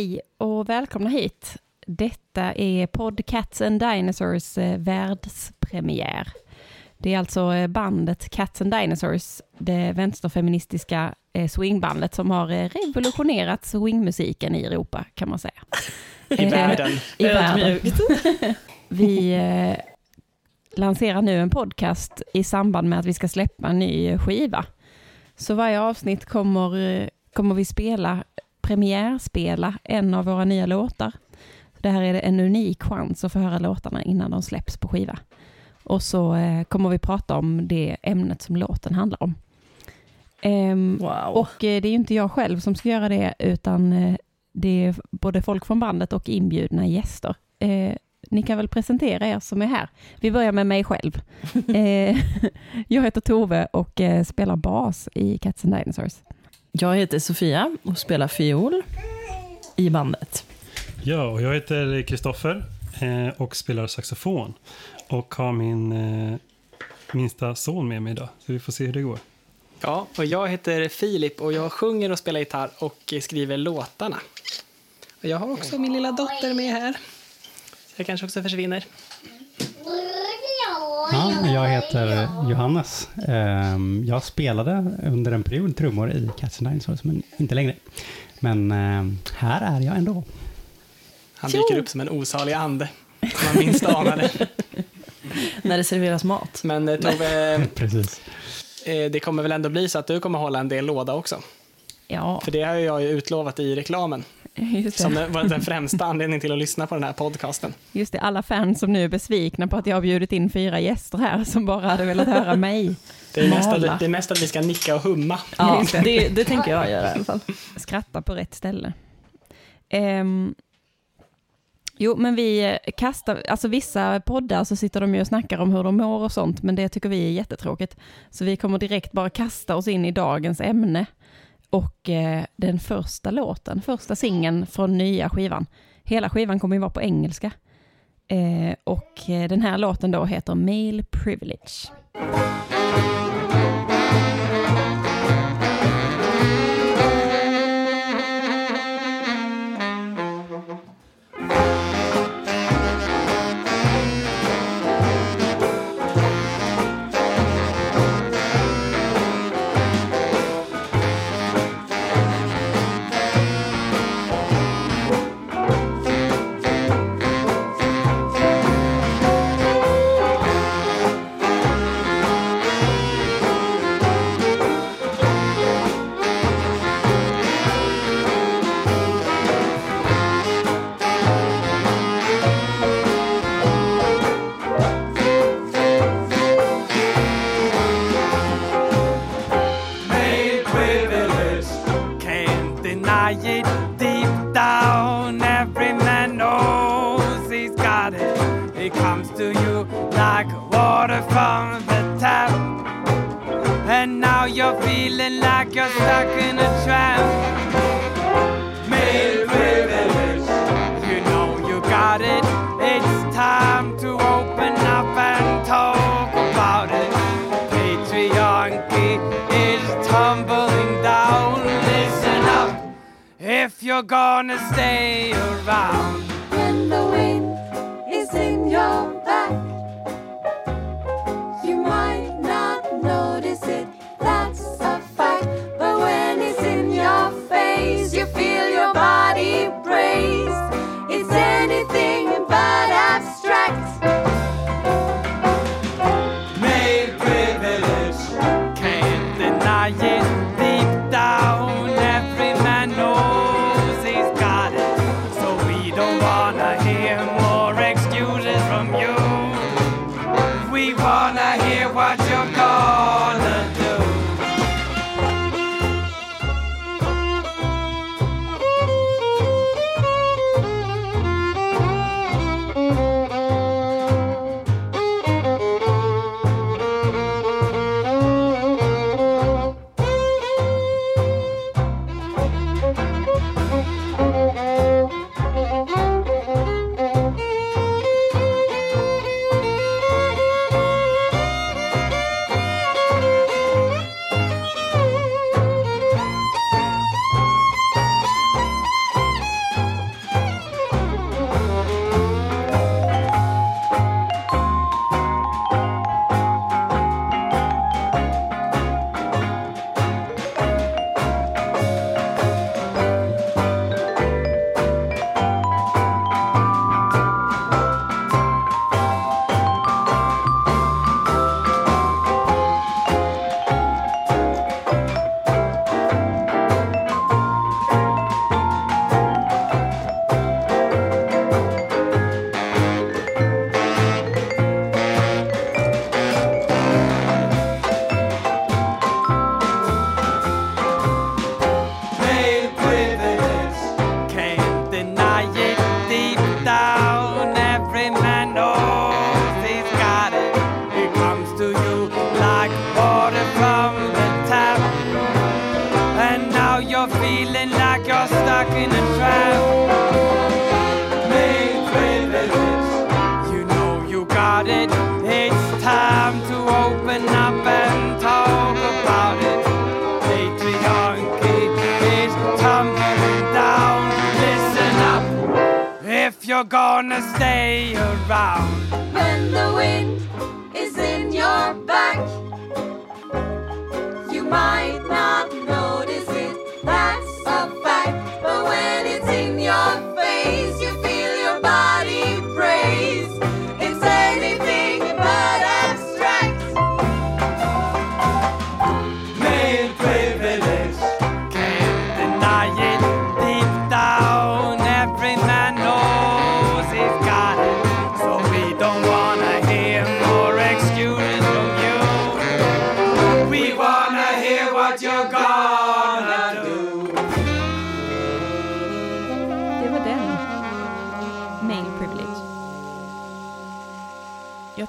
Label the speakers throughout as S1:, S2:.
S1: Hej och välkomna hit. Detta är Pod Cats and Dinosaurs eh, världspremiär. Det är alltså eh, bandet Cats and Dinosaurs, det vänsterfeministiska eh, swingbandet som har revolutionerat swingmusiken i Europa kan man säga.
S2: I världen.
S1: I världen. Vi lanserar nu en podcast i samband med att vi ska släppa en ny skiva. Så varje avsnitt kommer, kommer vi spela premiärspela en av våra nya låtar. Det här är en unik chans att få höra låtarna innan de släpps på skiva. Och så eh, kommer vi prata om det ämnet som låten handlar om. Ehm, wow. Och eh, det är ju inte jag själv som ska göra det, utan eh, det är både folk från bandet och inbjudna gäster. Ni kan väl presentera er som är här. Vi börjar med mig själv. jag heter Tove och spelar bas i Cats and Dinosaurs.
S3: Jag heter Sofia och spelar fiol i bandet.
S4: Ja, och jag heter Kristoffer eh, och spelar saxofon. Och har min eh, minsta son med mig idag, så vi får se hur det går.
S2: Ja, och jag heter Filip och jag sjunger och spelar gitarr och skriver låtarna. Och jag har också min lilla dotter med här. Så jag kanske också försvinner.
S5: Ja, jag heter Johannes. Ehm, jag spelade under en period trummor i Cats and Dinosaurs, men inte längre. Men ehm, här är jag ändå.
S2: Han dyker upp som en osalig ande, man minst anade.
S3: När det serveras mat.
S2: Men eh, Tove, Precis. Eh, det kommer väl ändå bli så att du kommer hålla en del låda också?
S1: Ja.
S2: För det har jag ju utlovat i reklamen. Som var den främsta anledningen till att lyssna på den här podcasten.
S1: Just det, alla fans som nu är besvikna på att jag har bjudit in fyra gäster här som bara hade velat höra mig
S2: Det är, mest att, det är mest att vi ska nicka och humma.
S3: Ja, det, det tänker jag göra i alla fall.
S1: Skratta på rätt ställe. Um, jo, men vi kastar, alltså vissa poddar så sitter de ju och snackar om hur de mår och sånt, men det tycker vi är jättetråkigt. Så vi kommer direkt bara kasta oss in i dagens ämne. Och eh, den första låten, första singeln från nya skivan, hela skivan kommer ju vara på engelska. Eh, och eh, den här låten då heter Male Privilege.
S6: You're gonna stay around. When the wind is in your
S1: on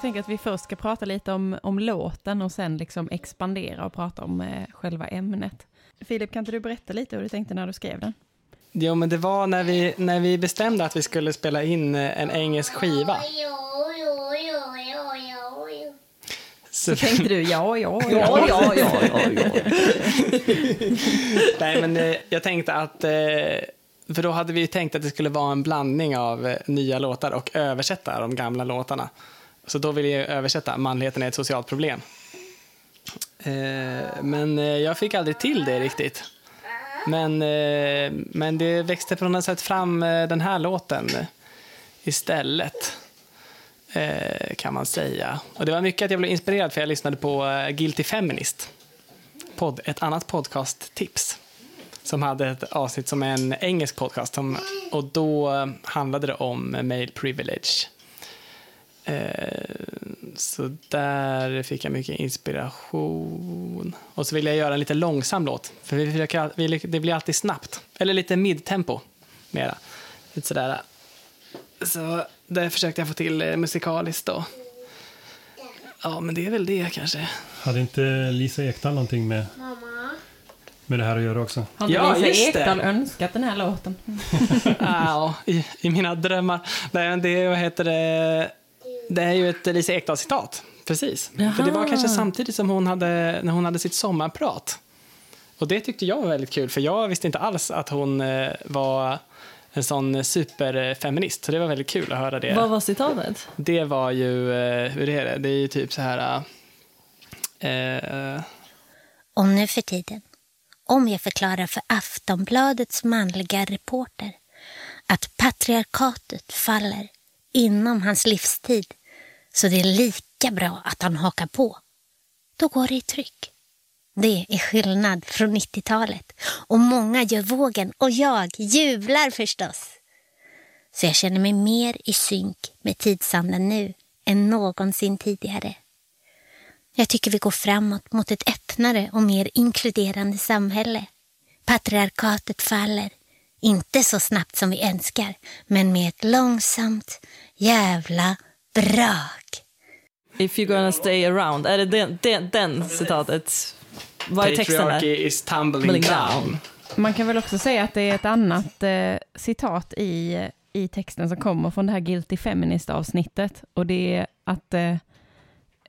S1: tänker att vi först ska prata lite om, om låten och sen liksom expandera och prata om eh, själva ämnet. Filip, kan inte du berätta lite hur du tänkte när du skrev den?
S2: Jo, men det var när vi, när vi bestämde att vi skulle spela in eh, en engelsk skiva. Så,
S1: Så tänkte du, ja, ja,
S3: Ja, ja, ja, ja, ja.
S2: nej, men eh, jag tänkte att... Eh, för då hade vi ju tänkt att det skulle vara en blandning av eh, nya låtar och översätta de gamla låtarna. Så då ville jag översätta Manligheten är ett socialt problem. Eh, men eh, jag fick aldrig till det riktigt. Men, eh, men det växte på något sätt fram eh, den här låten istället. Eh, kan man säga. Och det var mycket att jag blev inspirerad för jag lyssnade på eh, Guilty Feminist. Pod, ett annat podcasttips. Som hade ett avsnitt som är en engelsk podcast. Som, och då eh, handlade det om male privilege. Eh, så där fick jag mycket inspiration. Och så ville jag göra en lite långsam låt. För vi försöker, vi, det blir alltid snabbt. Eller lite midtempo mera. Lite sådär. Så där försökte jag få till eh, musikaliskt då. Ja, men det är väl det kanske.
S4: Hade inte Lisa Ekdahl någonting med, med det här att göra också?
S1: Har inte
S2: Ja,
S1: Lisa
S2: det.
S1: Ekdahl önskat den här låten?
S2: Ja, i, i mina drömmar. Nej, men det, vad heter det? Det är ju ett Lisa Ekdahl-citat. Precis. För det var kanske samtidigt som hon hade, när hon hade sitt sommarprat. Och det tyckte jag var väldigt kul, för jag visste inte alls att hon eh, var en sån superfeminist. Så det var väldigt kul att höra det.
S3: Vad var citatet?
S2: Det var ju, eh, hur är det? Det är ju typ så här... Eh,
S7: Och nu för tiden, om jag förklarar för Aftonbladets manliga reporter att patriarkatet faller inom hans livstid så det är lika bra att han hakar på, då går det i tryck. Det är skillnad från 90-talet och många gör vågen och jag jublar förstås. Så jag känner mig mer i synk med tidsandan nu än någonsin tidigare. Jag tycker vi går framåt mot ett öppnare och mer inkluderande samhälle. Patriarkatet faller, inte så snabbt som vi önskar, men med ett långsamt jävla brak.
S3: If you're gonna stay around. Är det den, den, den citatet? Vad är texten där?
S2: Patriarchy is tumbling
S3: Tumbling
S2: down.
S3: down.
S1: Man kan väl också säga att det är ett annat eh, citat i, i texten som kommer från det här Guilty Feminist-avsnittet. Och det är att eh,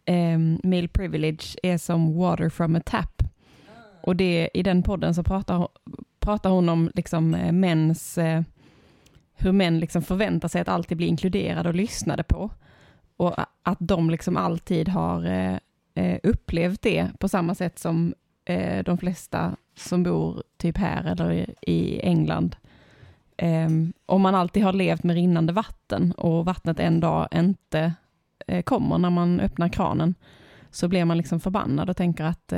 S1: eh, male privilege är som water from a tap. Och det, i den podden så pratar, pratar hon om liksom, eh, mäns, eh, hur män liksom förväntar sig att alltid bli inkluderade och lyssnade på. Och att de liksom alltid har eh, upplevt det på samma sätt som de flesta som bor typ här eller i, England. Ehm, om man alltid har levt med rinnande vatten och vattnet en dag inte kommer när man öppnar kranen, så blir man liksom förbannad och tänker att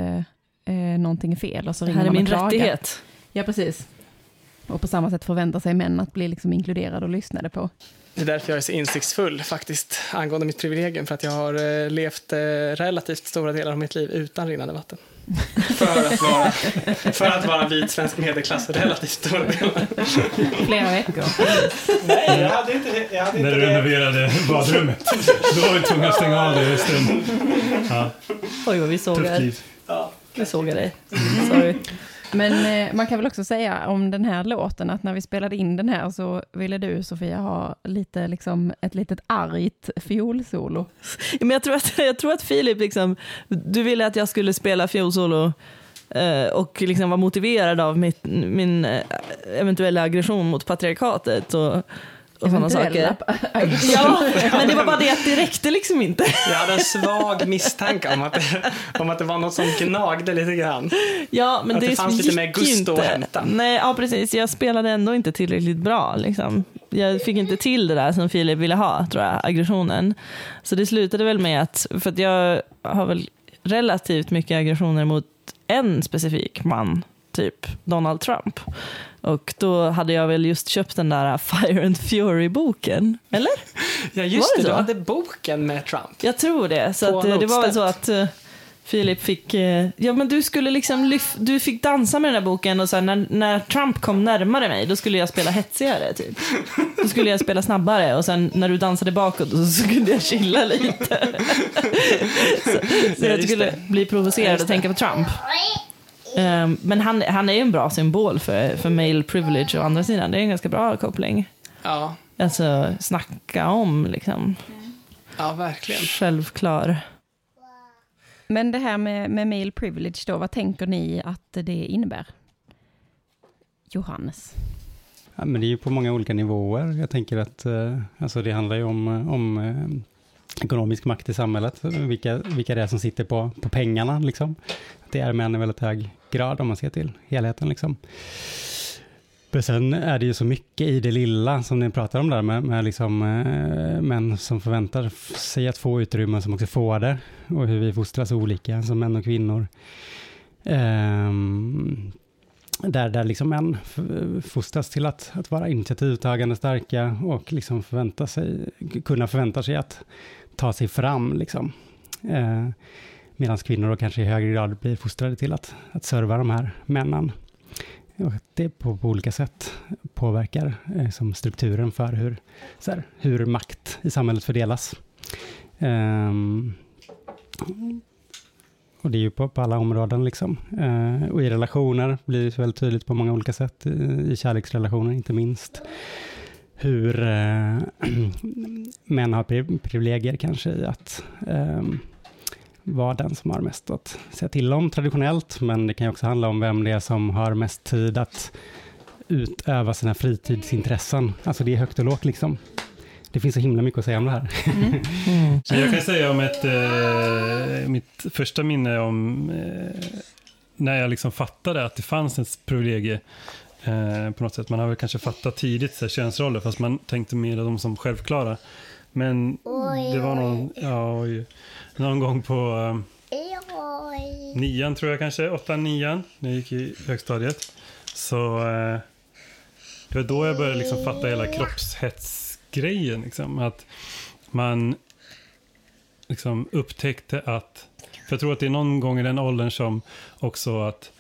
S1: eh, någonting är fel och så
S3: Det
S1: ringer
S3: här är
S1: man och
S3: min
S1: klagar.
S3: rättighet.
S1: Ja, precis. Och på samma sätt förväntar sig män att bli liksom inkluderade och lyssnade på.
S2: Det är därför jag är så insiktsfull faktiskt angående mitt privilegium. För att jag har eh, levt eh, relativt stora delar av mitt liv utan rinnande vatten. För att vara, för att vara vit svensk medelklass relativt stora delar.
S1: Flera veckor.
S2: Nej, jag hade inte, jag hade
S4: När
S2: inte
S4: du renoverade badrummet. Då var vi tvungna att stänga av det en stund. Ja,
S3: Oj, vad vi
S4: tufft
S3: sågar,
S4: liv.
S3: vi sågar dig. Sorry.
S1: Men eh, man kan väl också säga om den här låten att när vi spelade in den här så ville du Sofia ha lite, liksom, ett litet argt fiolsolo.
S3: Men jag tror att, jag tror att Filip, liksom, du ville att jag skulle spela fiolsolo eh, och liksom var motiverad av mitt, min eh, eventuella aggression mot patriarkatet och, och sådana saker. Ja, men det var bara det att det räckte liksom inte.
S2: Jag hade en svag misstanke om att, det, om att det var något som gnagde lite grann.
S3: Ja, men
S2: Att det fanns lite mer gusto att
S3: inte.
S2: hämta.
S3: Nej, ja precis. Jag spelade ändå inte tillräckligt bra. Liksom. Jag fick inte till det där som Filip ville ha, tror jag, aggressionen. Så det slutade väl med att, för att jag har väl relativt mycket aggressioner mot en specifik man, typ Donald Trump. Och då hade jag väl just köpt den där Fire and Fury-boken. Eller?
S2: Ja, just
S3: det
S2: det. Du
S3: så?
S2: hade boken med Trump.
S3: Jag tror det. Så att, eh, det var väl så att eh, Filip fick, eh, ja men du skulle liksom lyf- du fick dansa med den här boken och sen när, när Trump kom närmare mig då skulle jag spela hetsigare typ. Då skulle jag spela snabbare och sen när du dansade bakåt då skulle jag chilla lite. så så
S2: Ja,
S3: jag skulle bli provocerad och tänka på Trump. Ehm, men han, han är ju en bra symbol för, för male privilege å andra sidan. Det är en ganska bra koppling.
S2: Ja,
S3: Alltså snacka om liksom.
S2: ja verkligen.
S3: Självklar.
S1: Men det här med, med male privilege då, vad tänker ni att det innebär? Johannes.
S5: Ja, men det är ju på många olika nivåer. Jag tänker att eh, alltså det handlar ju om, om eh, ekonomisk makt i samhället. Vilka, vilka det är som sitter på, på pengarna. Liksom. Det är män i väldigt hög grad om man ser till helheten. Liksom. Men sen är det ju så mycket i det lilla som ni pratar om där med, med liksom, eh, män som förväntar sig att få utrymme som också får det. Och hur vi fostras olika som män och kvinnor. Eh, där, där liksom män fostras till att, att vara initiativtagande, starka och liksom förvänta sig, kunna förvänta sig att ta sig fram. Liksom. Eh, Medan kvinnor då kanske i högre grad blir fostrade till att, att serva de här männen. Och det på, på olika sätt påverkar eh, som strukturen för hur, så här, hur makt i samhället fördelas. Um, och det är ju på, på alla områden liksom. Uh, och i relationer blir det väldigt tydligt på många olika sätt. I, i kärleksrelationer inte minst. Hur eh, män har privilegier kanske i att eh, vara den som har mest att säga till om traditionellt. Men det kan ju också handla om vem det är som har mest tid att utöva sina fritidsintressen. Alltså det är högt och lågt liksom. Det finns så himla mycket att säga om det här.
S4: Men jag kan säga om ett, eh, mitt första minne om eh, när jag liksom fattade att det fanns ett privilegie eh, på något sätt. Man har väl kanske fattat tidigt så här, könsroller fast man tänkte mer dem som självklara. Men det var någon, ja, oj, någon gång på eh, nian tror jag kanske, åttan, nian, när jag gick i högstadiet. Så eh, det var då jag började liksom fatta hela kroppshetsgrejen. Liksom, att man liksom upptäckte att, för jag tror att det är någon gång i den åldern som också att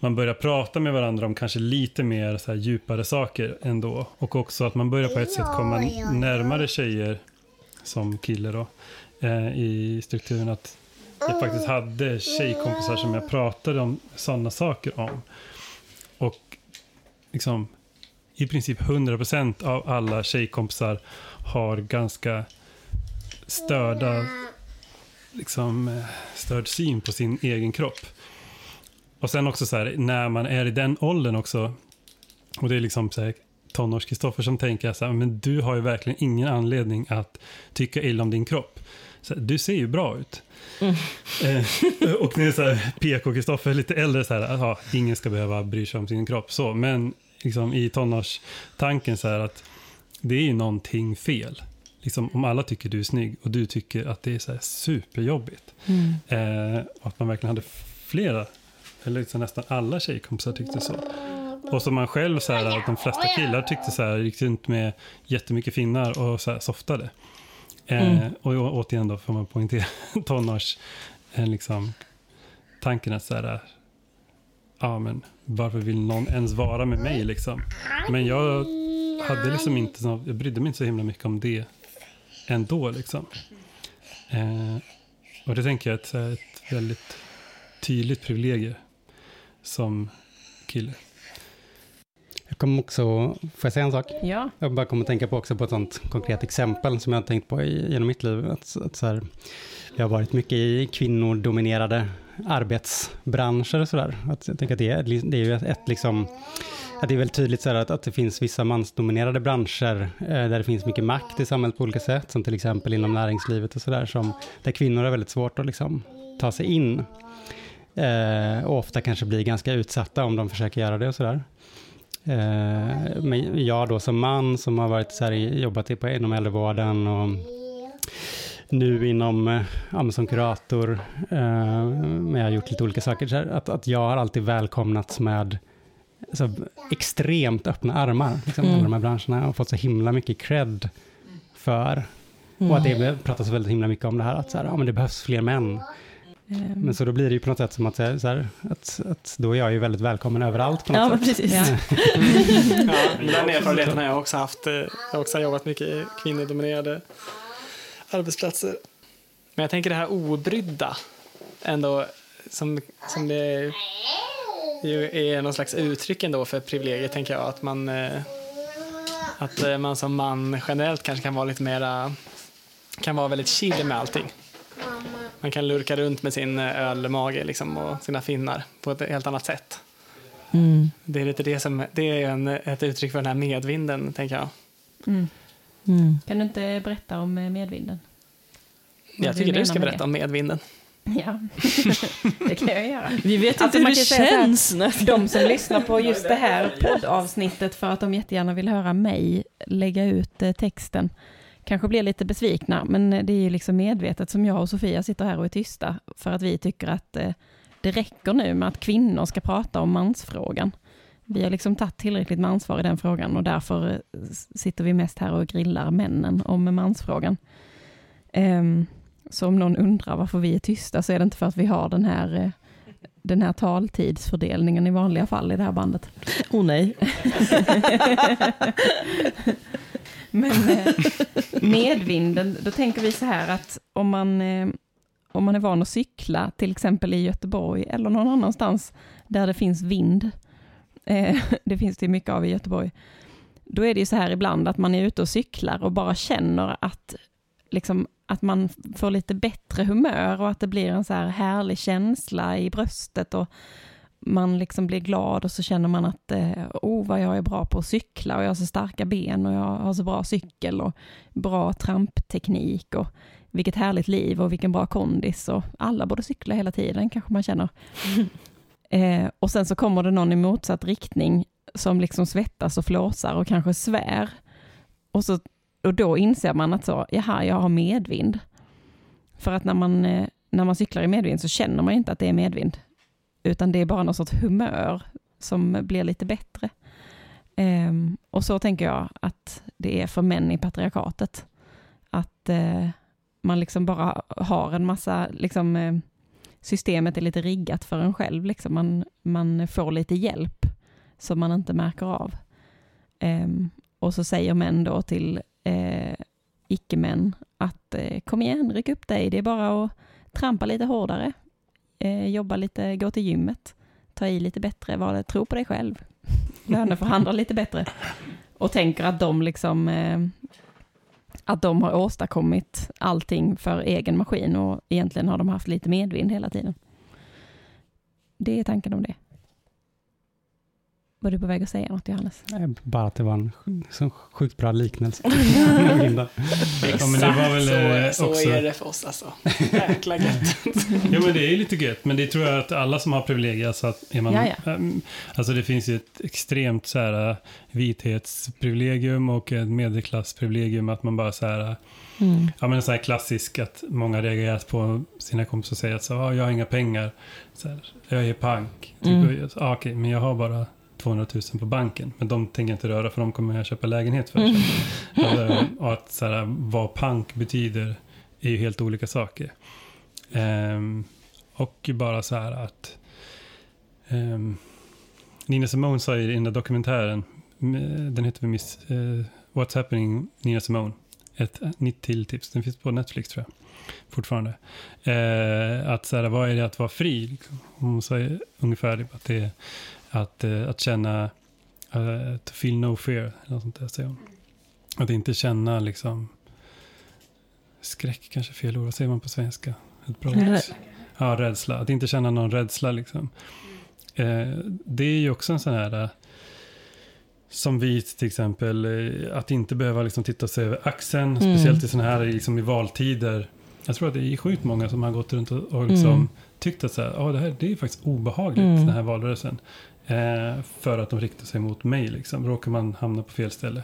S4: man börjar prata med varandra om kanske lite mer så här djupare saker ändå. Och också att man börjar på ett sätt komma närmare tjejer som kille då eh, i strukturen. Att jag faktiskt hade tjejkompisar som jag pratade om sådana saker om. Och liksom i princip 100% av alla tjejkompisar har ganska störda, liksom, eh, störd syn på sin egen kropp. Och sen också så här, när man är i den åldern också, och det är liksom så här, tonårs-Kristoffer som tänker så här, men du har ju verkligen ingen anledning att tycka illa om din kropp. Så här, du ser ju bra ut. Eh, och nu så här, PK-Kristoffer, lite äldre, så här, aha, ingen ska behöva bry sig om sin kropp. Så, men liksom, i tonårstanken så här att det är ju någonting fel. Liksom, om alla tycker du är snygg och du tycker att det är så superjobbigt. Eh, och att man verkligen hade flera, eller liksom nästan alla tjejkompisar tyckte så. Och som man själv, så här, att de flesta killar tyckte så här, gick runt med jättemycket finnar och så här, softade. Eh,
S3: Mm.
S4: Och å- återigen då får man poängtera tonårs, eh, liksom, tanken att så här, ja men varför vill någon ens vara med mig liksom? Men jag hade liksom inte, så, jag brydde mig inte så himla mycket om det ändå liksom. Eh, och det tänker jag är ett, ett väldigt tydligt privilegie som kille.
S5: Jag kommer också, får jag säga en sak?
S1: Ja.
S5: Jag bara kommer att tänka på också på ett sånt konkret exempel som jag har tänkt på i, genom mitt liv. Att, att så här, jag har varit mycket i kvinnodominerade arbetsbranscher och sådär. Att jag tänker att det är, det är ju ett, ett liksom, att det är väldigt tydligt så här att, att det finns vissa mansdominerade branscher eh, där det finns mycket makt i samhället på olika sätt, som till exempel inom näringslivet och sådär, där kvinnor har väldigt svårt att liksom ta sig in. Eh, och ofta kanske blir ganska utsatta om de försöker göra det och sådär. Eh, men jag då som man som har varit så här, jobbat på, inom äldrevården och nu inom, eh, ja, som kurator, eh, men jag har gjort lite olika saker, här, att, att jag har alltid välkomnats med så extremt öppna armar, liksom,
S3: Mm.
S5: alla de här branscherna, och fått så himla mycket cred för.
S3: Mm.
S5: Och att det pratas väldigt himla mycket om det här, att så här, ja, men det behövs fler män.
S1: Ehm,
S5: Men så då blir det ju på något sätt som att, så här, att, att då är jag ju väldigt välkommen överallt på något
S3: Ja, men
S5: sätt.
S3: precis.
S1: Ja.
S2: Ja, den erfarenheten har jag också haft. Eh, Jag har också jobbat mycket i kvinnodominerade arbetsplatser. Men jag tänker det här obrydda ändå som, som det ju är någon slags uttryck ändå för privilegiet tänker jag. Att man, eh, att eh, man som man generellt kanske kan vara lite mera kan vara väldigt chill med allting. Man kan lurka runt med sin eh, ölmage liksom, och sina finnar på ett helt annat sätt.
S3: Mm.
S2: Det är lite det som, det är en, ett uttryck för den här medvinden, tänker jag.
S1: Mm.
S3: Mm.
S1: Kan du inte berätta om eh, medvinden?
S2: Jag tycker du ska
S1: med
S2: berätta
S1: det?
S2: om medvinden.
S1: Ja, det kan jag göra.
S3: Vi vet
S1: Alltså,
S3: inte hur det
S1: här,
S3: känns. nästan.
S1: De som lyssnar på just det här poddavsnittet för att de jättegärna vill höra mig lägga ut eh, texten kanske blir lite besvikna, men det är ju liksom medvetet som jag och Sofia sitter här och är tysta för att vi tycker att eh, det räcker nu med att kvinnor ska prata om mansfrågan. Vi har liksom tagit tillräckligt med ansvar i den frågan och därför eh, sitter vi mest här och grillar männen om mansfrågan. Ehm, så om någon undrar varför vi är tysta så är det inte för att vi har den här, eh, den här taltidsfördelningen i vanliga fall i det här bandet.
S3: Oh nej.
S1: Men eh, medvinden, då tänker vi så här att om man, eh, om man är van att cykla, till exempel i Göteborg eller någon annanstans där det finns vind, eh, det finns det ju mycket av i Göteborg, då är det ju så här ibland att man är ute och cyklar och bara känner att, liksom, att man får lite bättre humör och att det blir en så här härlig känsla i bröstet och man liksom blir glad och så känner man att eh, oh vad jag är bra på att cykla och jag har så starka ben och jag har så bra cykel och bra trampteknik och vilket härligt liv och vilken bra kondis och alla borde cykla hela tiden kanske man känner. eh, och sen så kommer det någon i motsatt riktning som liksom svettas och flåsar och kanske svär. Och, så, och då inser man att så, jaha, jag har medvind. För att när man, eh, när man cyklar i medvind så känner man inte att det är medvind utan det är bara någon sorts humör som blir lite bättre. Um, och så tänker jag att det är för män i patriarkatet. Att uh, man liksom bara har en massa, liksom, uh, systemet är lite riggat för en själv, liksom. man, man får lite hjälp som man inte märker av. Um, och så säger män då till uh, icke-män att kom igen, ryck upp dig, det är bara att trampa lite hårdare, Eh, jobba lite, gå till gymmet, ta i lite bättre, var, tro på dig själv, löneförhandla lite bättre. Och tänker att de liksom, eh, att de har åstadkommit allting för egen maskin och egentligen har de haft lite medvind hela tiden. Det är tanken om det. Var du på väg att säga något Johannes?
S5: Nej, Bara att det var en så sjukt bra liknelse. Linda.
S4: Ja, men det var väl,
S2: så,
S4: eh,
S2: så
S4: också-
S2: är det för oss alltså. Jäkla gött.
S4: Ja, men det är ju lite gött. Men det tror jag att alla som har privilegier, alltså att är man,
S1: Ja,
S4: ehm, alltså det finns ju ett extremt så här, äh, vithetsprivilegium och ett medelklassprivilegium. Att man bara så här, äh,
S3: Mm.
S4: ja men en sån här klassisk att många reagerar på sina kompisar och säger att så, ah, jag har inga pengar. Så här, jag är pank. Typ,
S3: Mm.
S4: och, ah, okej, men jag har bara 200 000 på banken. Men de tänker inte röra för de kommer jag köpa lägenhet för.
S3: Mm.
S4: Och att så här, vad pank betyder är ju helt olika saker. Ehm, Och bara så här att ehm, Nina Simone sa i den där dokumentären, den heter väl Miss eh, What's Happening Nina Simone. Ett nytt till tips, den finns på Netflix tror jag, fortfarande. Eh, att så här, vad är det att vara fri? Hon sa ungefär att det är att, eh, att känna, uh, to feel no fear, eller något sånt där säger hon. Att inte känna liksom skräck kanske fel ord, vad säger man på svenska? Ett bra ord. Ja, rädsla. Att inte känna någon rädsla liksom. Eh, det är ju också en sån här, eh, som vit till exempel, att inte behöva liksom titta sig över axeln,
S3: Mm.
S4: speciellt i såna här liksom i valtider. Jag tror att det är sjukt många som har gått runt och, och liksom
S3: Mm.
S4: tyckt att så här, ah, det här det är faktiskt obehagligt,
S3: Mm.
S4: den här valrörelsen. Eh, för att de riktar sig mot mig, liksom. råkar man hamna på fel ställe.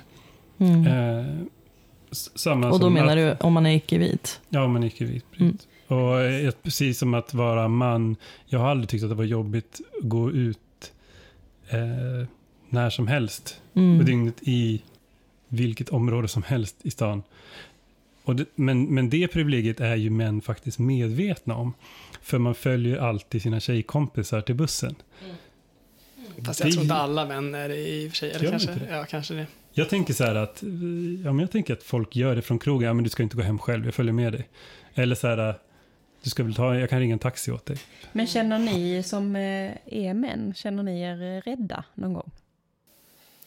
S3: Mm.
S4: Eh, samma
S3: Och då
S4: som
S3: menar
S4: att,
S3: du om man är icke-vit?
S4: Ja, man är icke-vit.
S3: Mm.
S4: Och eh, precis som att vara man, jag har aldrig tyckt att det var jobbigt att gå ut eh, när som helst på
S3: Mm.
S4: dygnet i vilket område som helst i stan. Och det, men, men det privilegiet är ju män faktiskt medvetna om. För man följer alltid sina tjejkompisar till bussen.
S2: Fast jag
S4: Det-
S2: tror inte alla män är det i och för sig. Eller
S4: Gör
S2: kanske,
S4: inte det?
S2: ja, kanske det.
S4: Jag tänker så här att, ja men jag tänker att folk gör det från krogen, ja men du ska inte gå hem själv, jag följer med dig. Eller så här, du ska väl ta, jag kan ringa en taxi åt dig.
S1: Men känner ni som eh, är män, känner ni er eh, rädda någon gång?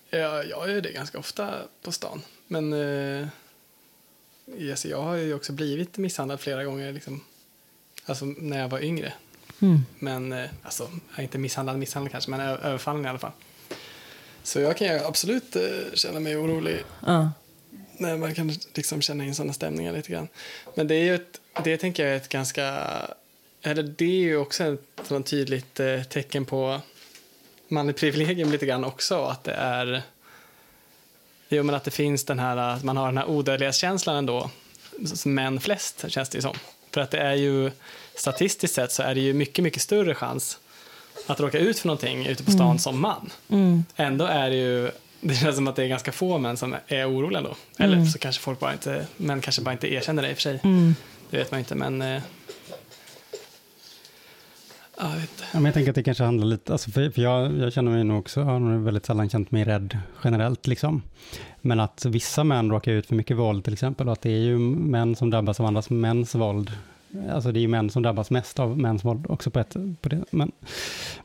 S2: Ja, jag gör det ganska ofta på stan. Men eh, yes, jag har ju också blivit misshandlad flera gånger. Liksom. Alltså när jag var yngre.
S3: Mm.
S2: Men eh, alltså, inte misshandlad, misshandlad kanske, men överfallen i alla fall. Så jag kan absolut eh, känna mig orolig
S3: Ja.
S2: när man kan liksom känna in sådana stämningar lite grann. Men det är ju ett, det tänker jag är ett ganska, eller det är ju också ett sådant tydligt eh, tecken på manligt privilegium lite grann också, att det är, jo men att det finns den här, att man har den här odödlighetskänslan ändå, män flest känns det ju som. För att det är ju, statistiskt sett så är det ju mycket, mycket större chans att råka ut för någonting ute på stan som man.
S3: Mm.
S2: Ändå är det ju, det känns som att det är ganska få män som är oroliga då. Eller så kanske folk bara inte, män kanske bara inte erkänner det i och för sig.
S3: Mm.
S2: Det vet man inte, men... Eh, ja, jag vet inte.
S5: Ja, men jag tänker att det kanske handlar lite, alltså för, för jag, jag känner mig nog också, har nog väldigt sällan känt mig rädd generellt liksom. Men att vissa män råkar ut för mycket våld till exempel och att det är ju män som drabbas av andras mäns våld. Alltså det är ju män som drabbas mest av mäns våld också på ett, på det. Men,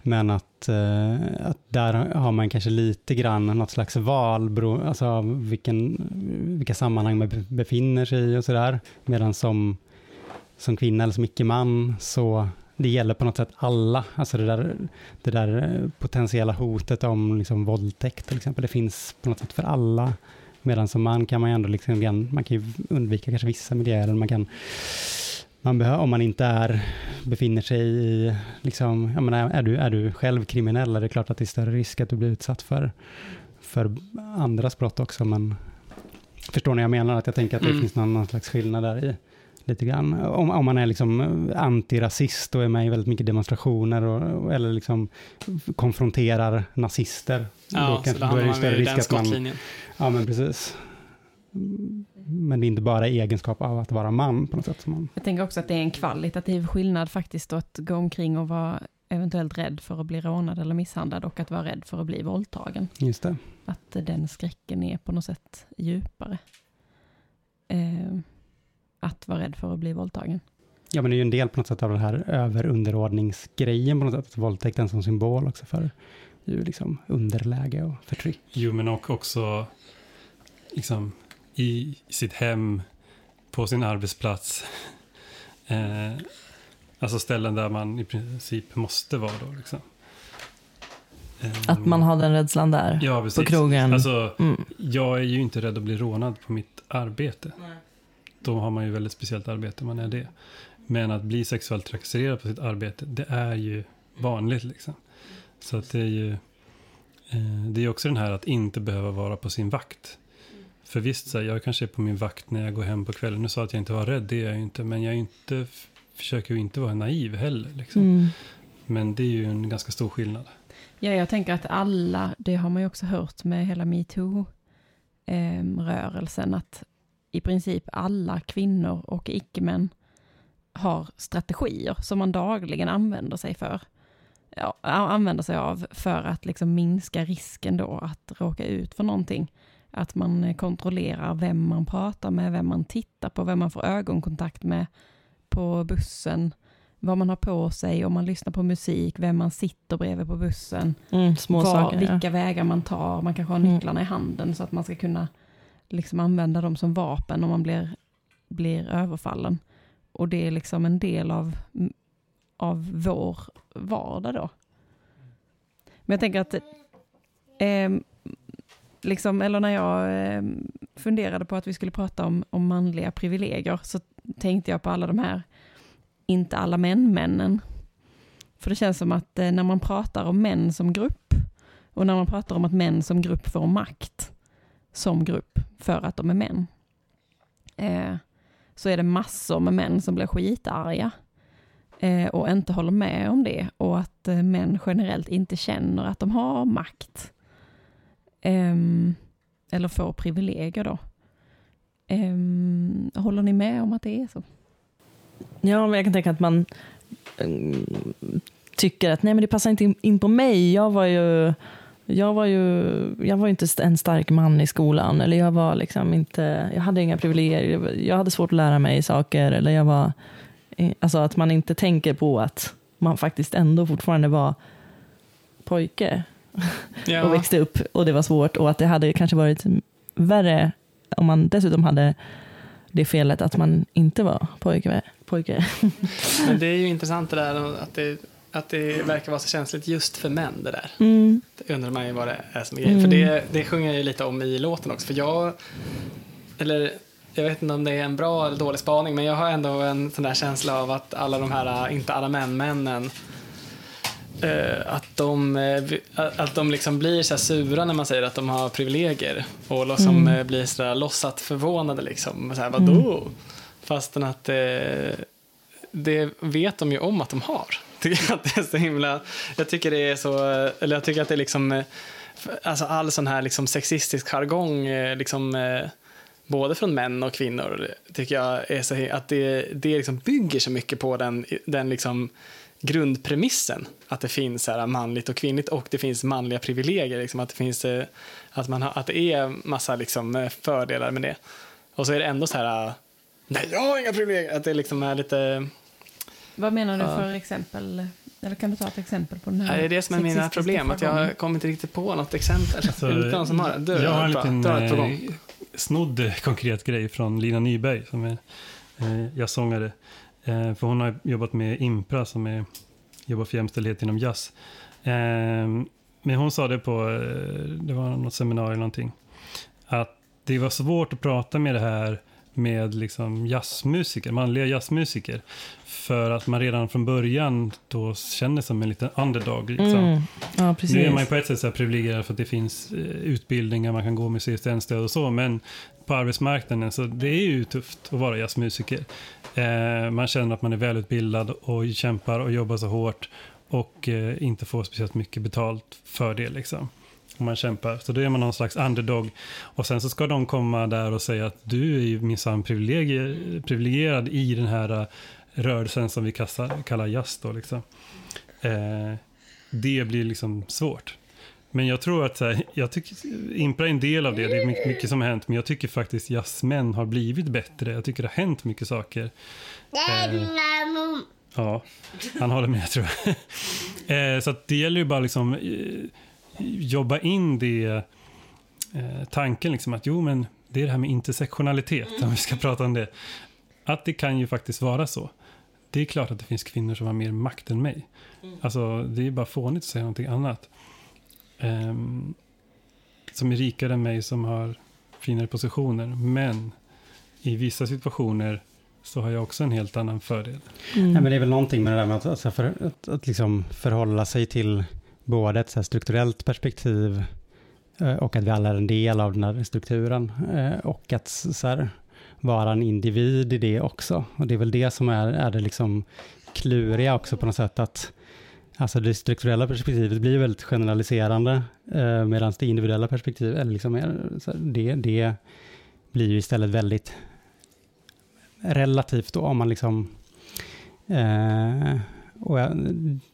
S5: men att, eh, att där har man kanske lite grann något slags val, bero, alltså av vilken, vilka sammanhang man befinner sig i och sådär. Medan som, som kvinna eller som icke-man så det gäller på något sätt alla. Alltså det där, det där eh, potentiella hotet om liksom våldtäkt till exempel, det finns på något sätt för alla. Medan som man kan man ju ändå liksom, man kan ju undvika kanske vissa miljöer, man kan man behöver, om man inte är, befinner sig i, liksom, jag menar, är, du, är du själv kriminell är det klart att det är större risk att du blir utsatt för, för andras brott också, men förstår ni jag menar? Att jag tänker att det
S2: Mm.
S5: finns någon, någon slags skillnad där i lite grann. Om, om man är liksom antirasist och är med i väldigt mycket demonstrationer och, eller liksom konfronterar nazister.
S2: Ja,
S5: då,
S2: så
S5: kanske,
S2: då
S5: då är det ju större risk att man... Ja, men precis. Men det är inte bara egenskap av att vara man på något sätt. Som man,
S1: Jag tänker också att det är en kvalitativ skillnad faktiskt att gå omkring och vara eventuellt rädd för att bli rånad eller misshandlad och att vara rädd för att bli våldtagen.
S5: just det.
S1: Att den skräcken är på något sätt djupare. Eh, att vara rädd för att bli våldtagen.
S5: Ja, men det är ju en del på något sätt av den här överunderordningsgrejen på något sätt. Våldtäkten som symbol också för ju liksom underläge och förtryck.
S4: Jo, men och också liksom, i sitt hem, på sin arbetsplats. Eh, alltså ställen där man i princip måste vara då. Liksom. Eh,
S3: Att man har den rädslan där.
S4: ja,
S3: på krogen.
S4: Alltså,
S3: Mm.
S4: jag är ju inte rädd att bli rånad på mitt arbete. Då har man ju väldigt speciellt arbete, man är det. Men att bli sexuellt trakasserad på sitt arbete, det är ju vanligt liksom. Så att det är ju, eh, det är också den här att inte behöva vara på sin vakt. För visst, så här, jag kanske är på min vakt när jag går hem på kvällen. Nu sa jag att jag inte var rädd, det är jag ju inte. Men jag inte, försöker ju inte vara naiv heller. Liksom.
S3: Mm.
S4: Men det är ju en ganska stor skillnad.
S1: Ja, jag tänker att alla, det har man ju också hört med hela metoo-rörelsen, att i princip alla kvinnor och icke-män har strategier som man dagligen använder sig för. Ja, använder sig av för att liksom minska risken då att råka ut för någonting. Att man eh, kontrollerar vem man pratar med, vem man tittar på, vem man får ögonkontakt med på bussen, vad man har på sig, om man lyssnar på musik, vem man sitter bredvid på bussen,
S3: Mm, små
S1: var,
S3: saker.
S1: vilka
S3: ja.
S1: vägar man tar, man kanske har
S3: Mm.
S1: nycklarna i handen så att man ska kunna liksom använda dem som vapen om man blir, blir överfallen. Och det är liksom en del av, av vår vardag då. Men jag tänker att, ehm, liksom, eller när jag eh, funderade på att vi skulle prata om, om manliga privilegier, så tänkte jag på alla de här, inte alla män-männen. För det känns som att eh, när man pratar om män som grupp, och när man pratar om att män som grupp får makt som grupp för att de är män, eh, så är det massor med män som blir skitarga eh, och inte håller med om det och att eh, män generellt inte känner att de har makt. Um, eller får privilegier då. Um, håller ni med om att det är så?
S3: Ja, men jag kan tänka att man um, tycker att nej men det passar inte in- in på mig. Jag var ju jag var ju jag var inte en stark man i skolan. Eller jag var liksom inte, jag hade inga privilegier. Jag hade svårt att lära mig saker. Eller jag var, alltså att man inte tänker på att man faktiskt ändå fortfarande var pojke och
S2: Ja,
S3: växte upp och det var svårt och att det hade kanske varit värre om man dessutom hade det felet att man inte var pojke. pojke.
S2: men det är ju intressant det där att det, att det verkar vara så känsligt just för män det där.
S3: Mm.
S2: Det undrar man ju vad det är som är grejen. För det, det sjunger jag ju lite om i låten också. För jag, eller jag vet inte om det är en bra eller dålig spaning, men jag har ändå en sån där känsla av att alla de här, inte alla män-männen, att de, eh, att de liksom blir så sura när man säger att de har privilegier och liksom eh, blir så där låtsat förvånade liksom. Så här, vadå? Fastän att eh, det vet de ju om att de har. Tycker jag, att det är så himla, jag tycker det är så, eller jag tycker att det är liksom, eh, alltså all sån här liksom sexistisk jargong, eh, liksom, eh, både från män och kvinnor, tycker jag är så, att det, det liksom bygger så mycket på den, den liksom grundpremissen att det finns så här manligt och kvinnligt och det finns manliga privilegier, liksom, att, det finns, eh, att, man har, att det är massa liksom, eh, fördelar med det. Och så är det ändå så här, eh, nej jag har inga privilegier, att det liksom är lite
S1: Vad menar du
S2: Ja.
S1: för exempel? Eller kan du ta ett exempel på den här
S2: Ja, det är det som är mina problem, att jag kommer inte riktigt på något exempel.
S4: Alltså,
S2: det inte någon som har det? Du,
S4: jag har en liten snodd konkret grej från Lina Nyberg som är eh, jazzsångare. Eh, Eh, för hon har jobbat med Impra som är, jobbar för jämställdhet inom jazz. Eh, men hon sa det på, eh, det var något seminarium eller någonting, att det var svårt att prata med det här med liksom jazzmusiker, manliga jazzmusiker. För att man redan från början då känner sig som en liten underdog. Liksom.
S3: Mm. Ja.
S4: Nu är man ju på ett sätt så privilegierad för att det finns eh, utbildningar, man kan gå med CSN-stöd och så, men på arbetsmarknaden så det är ju tufft att vara jazzmusiker. Eh, man känner att man är välutbildad och kämpar och jobbar så hårt och eh, inte får speciellt mycket betalt för det liksom. Och man kämpar, så då är man någon slags underdog. Och sen så ska de komma där och säga att du är ju minsann privilegier- privilegierad i den här eh, rörelsen som vi kastar, kallar jazz då liksom. Eh, det blir liksom svårt. Men jag tror att så här, jag tycker, Impra är en del av det, det är mycket, mycket som har hänt, men jag tycker faktiskt jazzmän har blivit bättre. Jag tycker det har hänt mycket saker. Eh, ja, han håller med tror jag. Eh, så det gäller ju bara liksom eh, jobba in det eh, tanken liksom att jo men det är det här med intersektionalitet, om vi ska prata om det. Att det kan ju faktiskt vara så. Det är klart att det finns kvinnor som har mer makt än mig. Alltså, det är bara fånigt att säga någonting annat. Ehm, som är rikare än mig, som har finare positioner. Men i vissa situationer så har jag också en helt annan fördel.
S3: Mm.
S5: Ja, men det är väl någonting med det där med att, alltså för, att, att liksom förhålla sig till både ett så här strukturellt perspektiv eh, och att vi alla är en del av den här strukturen eh, och att så här, vara en individ i det också. Och det är väl det som är, är det liksom kluriga också på något sätt att Alltså det strukturella perspektivet blir väldigt generaliserande eh, medan det individuella perspektivet, eller liksom är, så här, det, det blir ju istället väldigt relativt då om man liksom Eh, och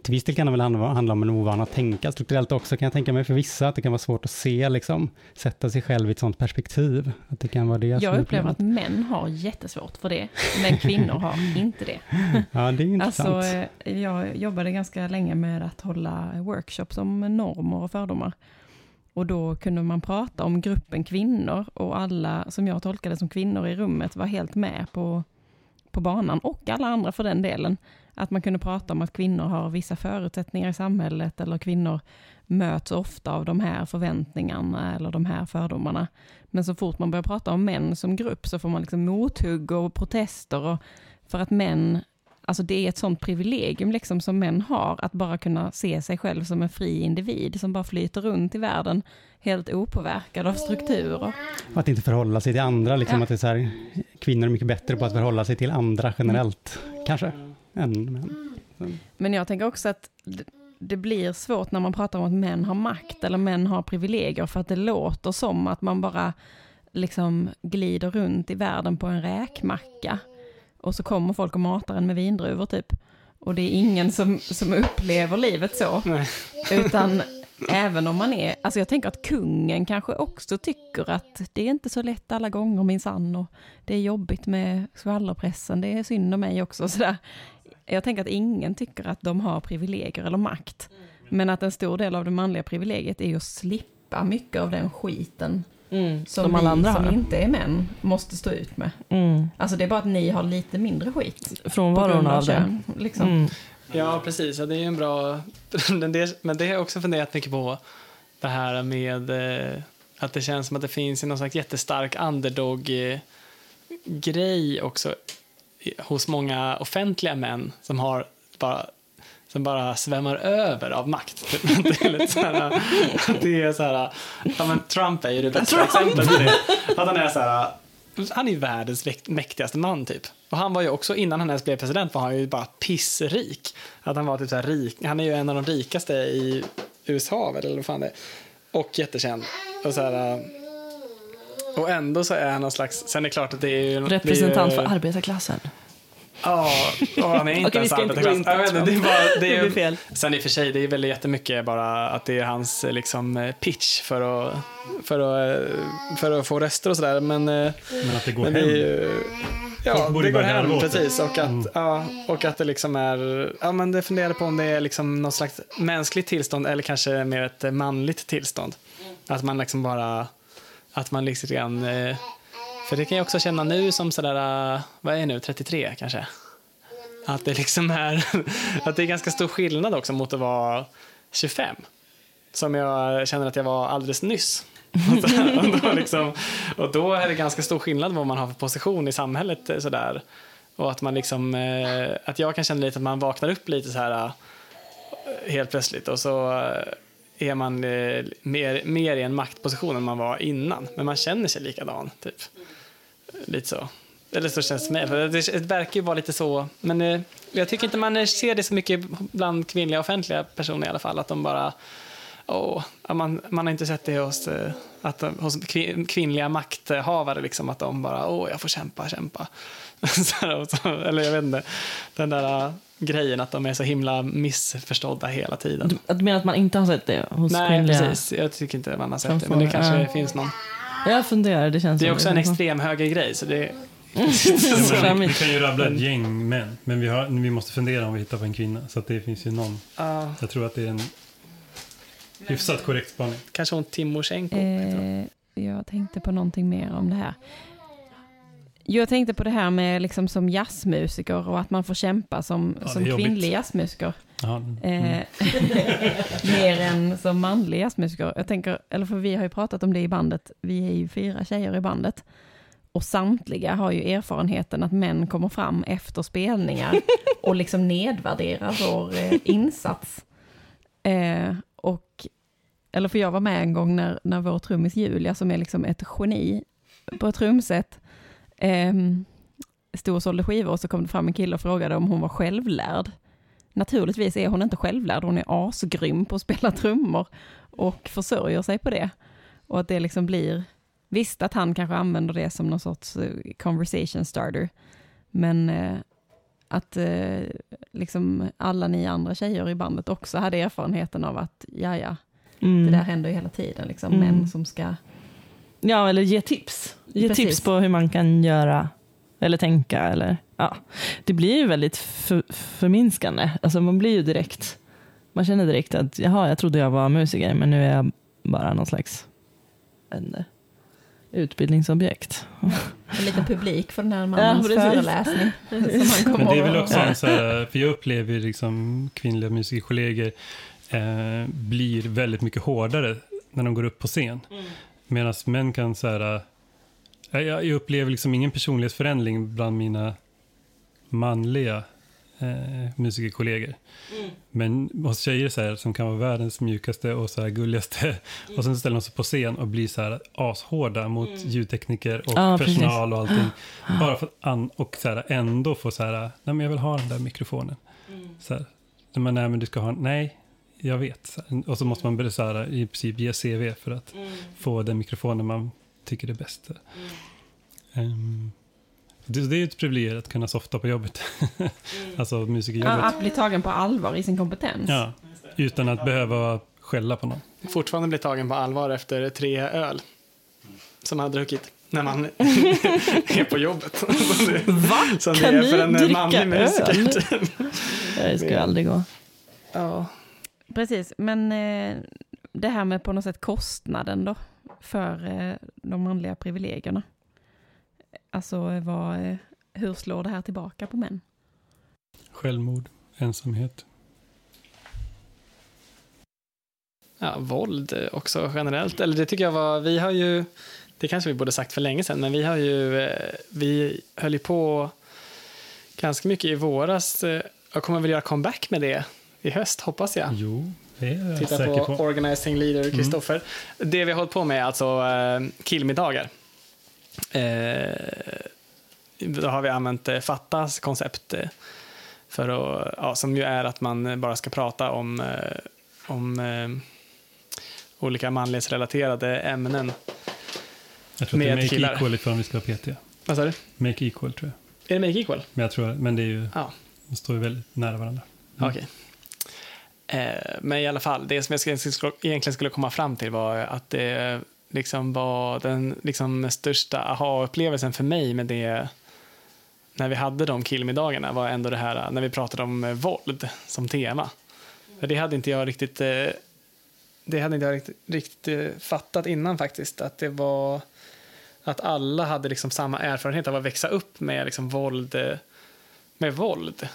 S5: till viss del kan det väl handla, om en ovana att tänka strukturellt också, kan jag tänka mig för vissa, att det kan vara svårt att se, liksom, sätta sig själv i ett sånt perspektiv. Att det kan vara det
S1: Jag upplever att män har jättesvårt för det, men kvinnor har inte det.
S5: Ja, det är intressant.
S1: Alltså, jag jobbade ganska länge med att hålla workshops om normer och fördomar. Och då kunde man prata om gruppen kvinnor och alla som jag tolkade som kvinnor i rummet var helt med på, på banan och alla andra för den delen. Att man kunde prata om att kvinnor har vissa förutsättningar i samhället eller kvinnor möts ofta av de här förväntningarna eller de här fördomarna. Men så fort man börjar prata om män som grupp så får man liksom mothugg och protester och för att män Alltså det är ett sånt privilegium liksom som män har, att bara kunna se sig själv som en fri individ som bara flyter runt i världen helt opåverkad av strukturer.
S5: Och att inte förhålla sig till andra, liksom
S1: Ja.
S5: att det är här, kvinnor är mycket bättre på att förhålla sig till andra generellt, kanske, än män.
S1: Men jag tänker också att det- det blir svårt när man pratar om att män har makt eller män har privilegier för att det låter som att man bara liksom glider runt i världen på en räkmacka och så kommer folk och matar en med vindruvor typ. Och det är ingen som, som upplever livet så.
S2: Nej.
S1: Utan även om man är, alltså jag tänker att kungen kanske också tycker att det är inte så lätt alla gånger minsann och det är jobbigt med skvallerpressen, det är synd om mig också. Sådär. Jag tänker att ingen tycker att de har privilegier eller makt. Men att en stor del av det manliga privilegiet är ju att slippa mycket av den skiten
S3: Mm.
S1: som
S3: Som alla
S1: vi
S3: andra
S1: som
S3: har.
S1: inte är män måste stå ut med.
S3: Mm.
S1: Alltså det är bara att ni har lite mindre skit.
S3: Frånvaron av det.
S1: Liksom.
S3: Mm.
S2: Ja, precis. Ja, det är ju en bra... Men det, men det har jag också funderat mycket på. Det här med eh, att det känns som att det finns någon slags jättestark underdog-grej också i- hos många offentliga män som har bara som bara svämmar över av makt. Det är, lite så här, det är så här, ja, men Trump är ju det bästa exemplet på det. Att han är så här, han är ju världens mäkt- mäktigaste man typ. Och han var ju också, innan han ens blev president, var han ju bara pissrik. Att han var typ så här rik, han är ju en av de rikaste i USA eller vad fan det är. Och jättekänd. Och så här, och ändå så är han någon slags, sen är det klart att det är ju...
S3: Representant
S2: det är
S3: för arbetarklassen.
S2: Ja, och han är inte ens arbetarklass. Jag vet inte, Det är bara, det
S3: Det
S2: är,
S3: blir fel.
S2: Sen i och för sig, det är väl jättemycket bara att det är hans liksom, pitch för att, för att, för att få röster och sådär. Men, eh,
S4: Men att det går
S2: men det är
S4: hem.
S2: ju... Ja, det går hem, precis. Och att,
S4: Mm.
S2: ja, och att det liksom är... Ja, men det funderar på om det är liksom något slags mänskligt tillstånd eller kanske mer ett manligt tillstånd. Att man liksom bara... Att man liksom grann... eh, För det kan jag också känna nu som sådär... eh, Vad är jag nu? 33 kanske? Att det liksom är... Att det är ganska stor skillnad också mot att vara 25. Som jag känner att jag var alldeles nyss. Och, så, och, då liksom, och då är det ganska stor skillnad vad man har för position i samhället. eh, Sådär. Och att man liksom, att jag kan känna lite att man vaknar upp lite så här helt plötsligt och så är man eh, mer, mer i en maktposition än man var innan. Men man känner sig likadan, typ. Lite så. Eller så känns det. För det, verkar ju vara lite så. Men eh, jag tycker inte man ser det så mycket bland kvinnliga offentliga personer i alla fall. Att de bara... Oh, man, man har inte sett det hos, eh, att, hos kvin- kvinnliga makthavare, liksom, att de bara åh, jag får kämpa, kämpa. så eller jag vet inte, den där grejen att de är så himla missförstådda hela tiden.
S3: Du, du menar att man inte har sett det hos
S2: Nej,
S3: kvinnliga?
S2: precis. Jag tycker inte man har sett det, men det kanske
S3: ja.
S2: finns någon.
S3: Jag funderar, det känns
S2: Det är också en
S3: liksom-
S2: extrem högergrej, så det
S4: Ja, men, vi kan ju rabbla ett gäng män, men vi, har, vi måste fundera om vi hittar på en kvinna. Så att det finns ju någon.
S2: ja,
S4: Jag tror att det är en hyfsat korrekt spaning.
S2: kanske hon Timosjenko.
S1: Eh, jag tänkte på någonting mer om det här. Jag tänkte på det här med liksom som jazzmusiker och att man får kämpa som,
S4: Ja,
S1: som kvinnlig jazzmusiker.
S4: Ja, mm.
S1: Eh, mer än som manlig jazzmusiker. Jag tänker, eller för vi har ju pratat om det i bandet, vi är ju fyra tjejer i bandet. Och samtliga har ju erfarenheten att män kommer fram efter spelningar och liksom nedvärderar vår eh, insats. Eh, och, eller för jag var med en gång när, när vår trummis Julia, som är liksom ett geni på ett trumset, eh, stod och sålde skivor och så kom det fram en kille och frågade om hon var självlärd. Naturligtvis är hon inte självlärd, hon är asgrym på att spela trummor och försörjer sig på det. Och att det liksom blir, visst att han kanske använder det som någon sorts eh, conversation starter, men eh, att eh, liksom alla ni andra tjejer i bandet också hade erfarenheten av att, ja ja,
S3: Mm.
S1: det där händer ju hela tiden, liksom,
S3: Mm.
S1: män som ska...
S3: Ja, eller ge tips. Ge
S1: Precis.
S3: tips på hur man kan göra eller tänka. Eller, ja. Det blir ju väldigt för, förminskande. Alltså man blir ju direkt, man känner direkt att jaha, jag trodde jag var musiker, men nu är jag bara någon slags en, utbildningsobjekt.
S1: En liten publik för den här
S3: Ja,
S1: mannens
S3: precis.
S1: föreläsning. Som han
S4: Men det är väl också en så här, för jag upplever liksom kvinnliga musikerkollegor eh, blir väldigt mycket hårdare när de går upp på scen. Medan män kan så här, eh, jag, jag upplever liksom ingen personlighetsförändring bland mina manliga eh, musikerkollegor. Men hos tjejer så här, som kan vara världens mjukaste och så här gulligaste och sen ställer de sig på scen och blir så här ashårda mot ljudtekniker och
S3: precis.
S4: personal och allting. Bara för att an- och så här, ändå få så här, nej men jag vill ha den där mikrofonen. Så här, nej men, nej men du ska ha, nej, jag vet. Och så måste man börja så här, i princip ge CV för att få den mikrofonen man tycker är bäst. Ehm, det, det är ett privilegium att kunna softa på jobbet. alltså
S1: Ja,
S4: musikerjobbet.
S1: att bli tagen på allvar i sin kompetens.
S4: Ja, utan att behöva skälla på någon.
S2: Fortfarande blir tagen på allvar efter tre öl som man har druckit när man är på jobbet.
S3: Va?
S2: Som det
S3: Kan
S2: är
S3: ni
S2: för en
S3: dricka
S2: manlig musiker.
S3: öl? Det ska ju aldrig gå.
S2: Ja.
S1: Precis, men eh, det här med på något sätt kostnaden då för eh, de manliga privilegierna. Alltså eh, vad, eh, hur slår det här tillbaka på män?
S4: Självmord, ensamhet.
S2: ja, våld eh, också generellt. Eller det tycker jag var, vi har ju, det kanske vi borde sagt för länge sedan, men vi har ju, eh, vi höll ju på ganska mycket i våras. eh, Jag kommer väl göra comeback med det i höst, hoppas jag.
S4: Jo, det är jag
S2: Titta
S4: säker
S2: på,
S4: på.
S2: Organizing Leader Kristoffer. Det vi har hållit på med är alltså eh, killmiddagar. Eh, då har vi använt eh, Fattas koncept för att, ja, som ju är att man bara ska prata om, om olika manlighetsrelaterade ämnen.
S4: Jag tror att det är Make
S2: killar.
S4: Equal ifrån vi ska ha PT.
S2: Vad sa du?
S4: Make Equal tror jag.
S2: Är det Make Equal?
S4: Men jag tror, men det är ju,
S2: Ja.
S4: de står ju väldigt nära varandra. Mm.
S2: Okej. Eh, Eh, men i alla fall, det som jag egentligen skulle komma fram till var att det liksom var den liksom största aha-upplevelsen för mig med det när vi hade de killmiddagarna var ändå det här eh, när vi pratade om eh, våld som tema. För det hade inte jag riktigt det hade inte jag riktigt, riktigt fattat innan faktiskt. Att det var att alla hade liksom samma erfarenhet av att växa upp med liksom våld, med våld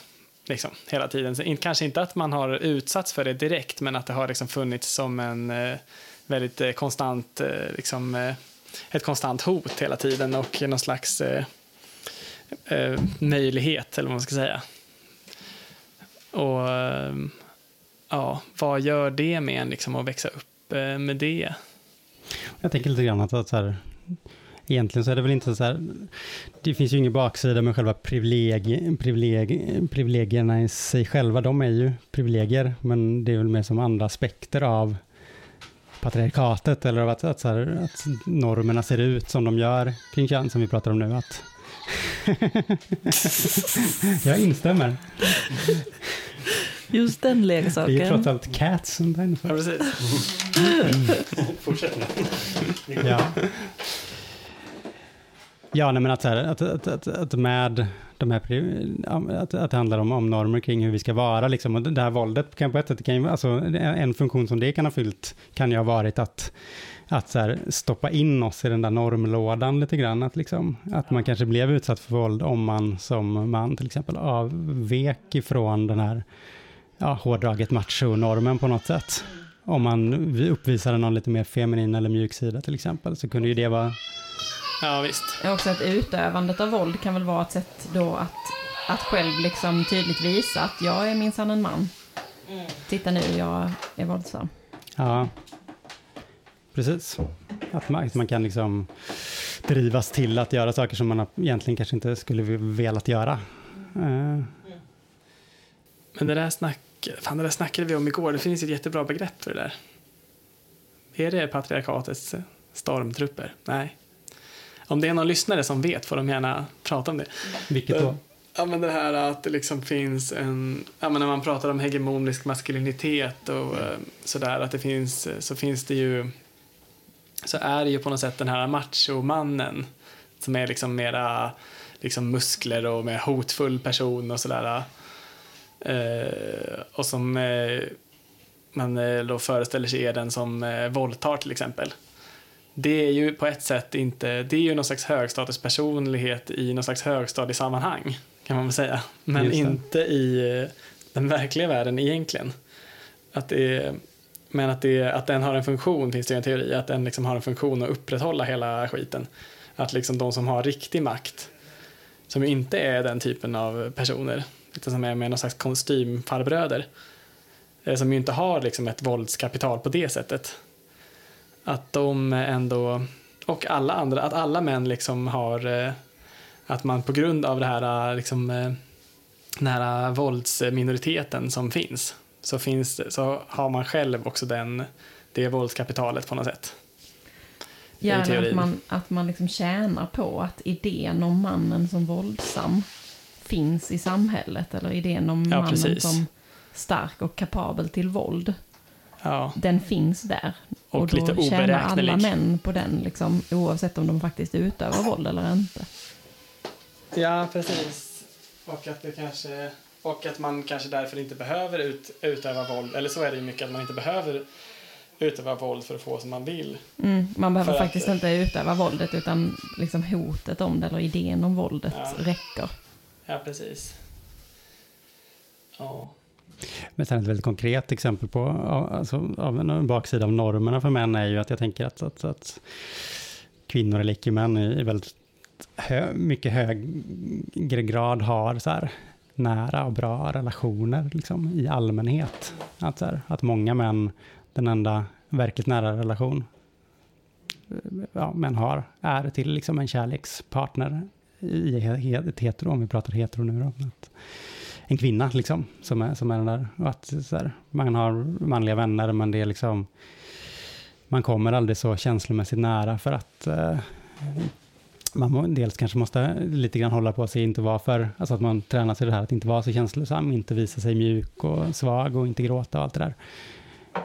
S2: liksom, hela tiden. Så kanske inte att man har utsatts för det direkt, men att det har liksom funnits som en eh, väldigt eh, konstant, eh, liksom, eh, ett konstant hot hela tiden och någon slags eh, eh, möjlighet, eller vad man ska säga. Och eh, ja, vad gör det med en liksom, att växa upp eh, med det?
S5: Jag tänker lite grann att, att så här, egentligen så är det väl inte så här, det finns ju ingen baksida med själva privilegi, privilegi, privilegierna i sig själva, de är ju privilegier, men det är väl mer som andra aspekter av patriarkatet eller av att, att, så här, att normerna ser ut som de gör kring kön som vi pratar om nu. Att jag instämmer.
S3: Just den
S5: Det är ju trots
S3: leksaken.
S5: allt cats som inne.
S2: Ja, precis.
S4: Fortsätt nu.
S5: Ja. Ja, nej, men att, så här, att, att, att, att med de här, att, att det handlar om, om normer kring hur vi ska vara, liksom, och det här våldet kan på ett sätt, kan ju, alltså, en funktion som det kan ha fyllt kan ju ha varit att, att så här, stoppa in oss i den där normlådan lite grann, att, liksom, att man kanske blev utsatt för våld om man som man till exempel avvek ifrån den här ja, hårdraget macho-normen på något sätt. Om man uppvisade någon lite mer feminin eller mjuk sida till exempel, så kunde ju det vara
S2: Ja, visst.
S1: Också att utövandet av våld kan väl vara ett sätt då att, att själv liksom tydligt visa att jag är minsann en man. Titta nu, jag är våldsam.
S5: Ja, precis. Att man, att man kan liksom drivas till att göra saker som man egentligen kanske inte skulle velat göra. Eh,
S2: Men det där, snack, fan, det där snackade vi om igår. Det finns ett jättebra begrepp för det där. Är det patriarkatets stormtrupper? Nej. Om det är någon lyssnare som vet får de gärna prata om det.
S5: vilket då?
S2: Ja, men det här att det liksom finns en... Ja, men när man pratar om hegemonisk maskulinitet och eh, sådär, att det finns, så finns det ju... Så är det ju på något sätt den här machomannen som är liksom mera liksom muskler och mer hotfull person och sådär. Eh, och som eh, man eh, då föreställer sig är den som eh, våldtar till exempel. Det är ju på ett sätt inte, det är ju någon slags högstatuspersonlighet i någon slags högstadiesammanhang kan man väl säga. Men inte i eh, den verkliga världen egentligen. Att det men att, det, att den har en funktion finns det ju en teori, att den liksom har en funktion att upprätthålla hela skiten. Att liksom de som har riktig makt, som ju inte är den typen av personer, utan som är med någon slags kostymfarbröder, eh, som ju inte har liksom ett våldskapital på det sättet. Att de ändå, och alla andra, att alla män liksom har, eh, att man på grund av det här, eh, liksom, eh, den här våldsminoriteten som finns, så, finns så har man själv också den, det våldskapitalet på något sätt.
S1: Gärna att man, att man liksom tjänar på att idén om mannen som våldsam finns i samhället. Eller idén om
S2: Ja,
S1: mannen
S2: precis.
S1: som stark och kapabel till våld.
S2: Ja,
S1: Den finns där.
S2: Och
S1: Och, då
S2: lite
S1: tjänar alla män på den, liksom, oavsett om de faktiskt utövar våld eller inte.
S2: ja precis. Och att det kanske, och att man kanske därför inte behöver ut, utöva våld, eller så är det ju mycket att man inte behöver utöva våld för att få som man vill.
S1: Mm, man behöver
S2: För att-
S1: faktiskt inte utöva våldet, utan liksom hotet om det eller idén om våldet
S2: Ja.
S1: räcker.
S2: Ja, precis. Ja.
S5: Men sen ett väldigt konkret exempel på alltså, av en baksida av normerna för män är ju att jag tänker att, att, att kvinnor eller icke-män i väldigt hö, mycket högre grad har så här, nära och bra relationer liksom, i allmänhet. Att, så här, att många män, den enda verkligt nära relation ja, män har, är till liksom en kärlekspartner i ett hetero, om vi pratar hetero nu då. En kvinna liksom, som är, som är den där. Och att så här, man har manliga vänner, men det är liksom, man kommer aldrig så känslomässigt nära för att eh, man må, dels kanske måste lite grann hålla på sig, inte vara för, alltså att man tränar sig det här att inte vara så känslosam, inte visa sig mjuk och svag och inte gråta och allt det där.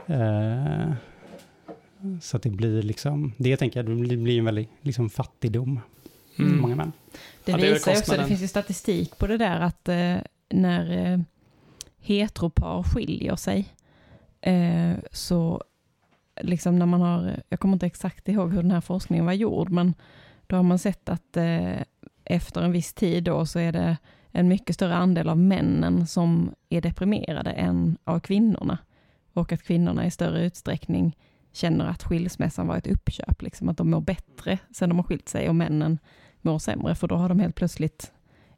S5: Eh, så att det blir liksom, det tänker jag, det blir, en väldig liksom fattigdom för
S2: Mm.
S5: många män.
S1: Det
S2: Ja, det
S1: visar ju också, det finns ju statistik på det där att eh, när eh, heteropar skiljer sig eh, så liksom när man har, jag kommer inte exakt ihåg hur den här forskningen var gjord, men då har man sett att eh, efter en viss tid då så är det en mycket större andel av männen som är deprimerade än av kvinnorna. Och att kvinnorna i större utsträckning känner att skilsmässan var ett uppköp, liksom att de mår bättre sen de har skilt sig och männen mår sämre, för då har de helt plötsligt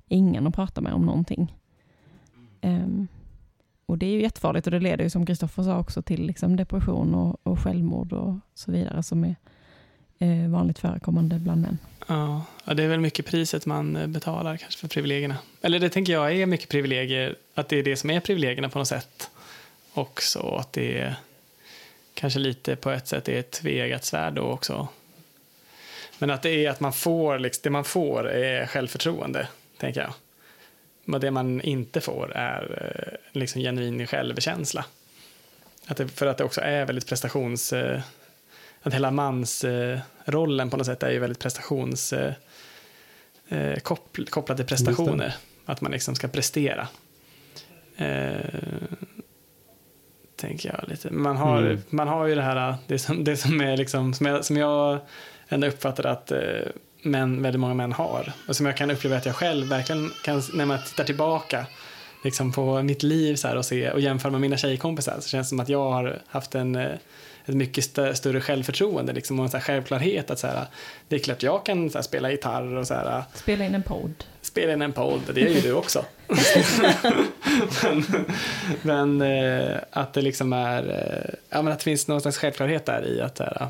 S1: ingen att prata med om någonting. Ehm, och det är ju jättefarligt och det leder ju som Kristoffer sa också till liksom depression och, och självmord och så vidare som är eh, vanligt förekommande bland män.
S2: Ja, det är väl mycket priset man eh, betalar kanske för privilegierna. Eller det tänker jag är mycket privilegier, att det är det som är privilegierna på något sätt. Också att det är kanske lite på ett sätt är ett tvegat svärd då också. Men att det är att man får, liksom, det man får är självförtroende, tänker jag. Men det man inte får är eh, liksom genuin självkänsla. Att det, för att det också är väldigt prestations... eh, Att hela mansrollen på något sätt är ju väldigt prestations... eh, eh, koppl- kopplad till prestationer. Att man liksom ska prestera. Eh, tänker jag lite. Man har,
S5: Mm.
S2: man har ju det här, det som, det som är liksom, som jag, som jag ändå uppfattar att eh, män, väldigt många män har. Och som jag kan uppleva att jag själv verkligen kan, när man tittar tillbaka liksom på mitt liv så och, se, och jämför med mina tjejkompisar så känns det som att jag har haft en, eh, ett mycket stö- större självförtroende liksom, och en så här självklarhet att så här, det är klart jag kan så här, spela gitarr och så här,
S1: Spela in en podd.
S2: spela in en podd, det gör ju du också. men men eh, att det liksom är, eh, ja men att det finns någon slags självklarhet där i att, så här,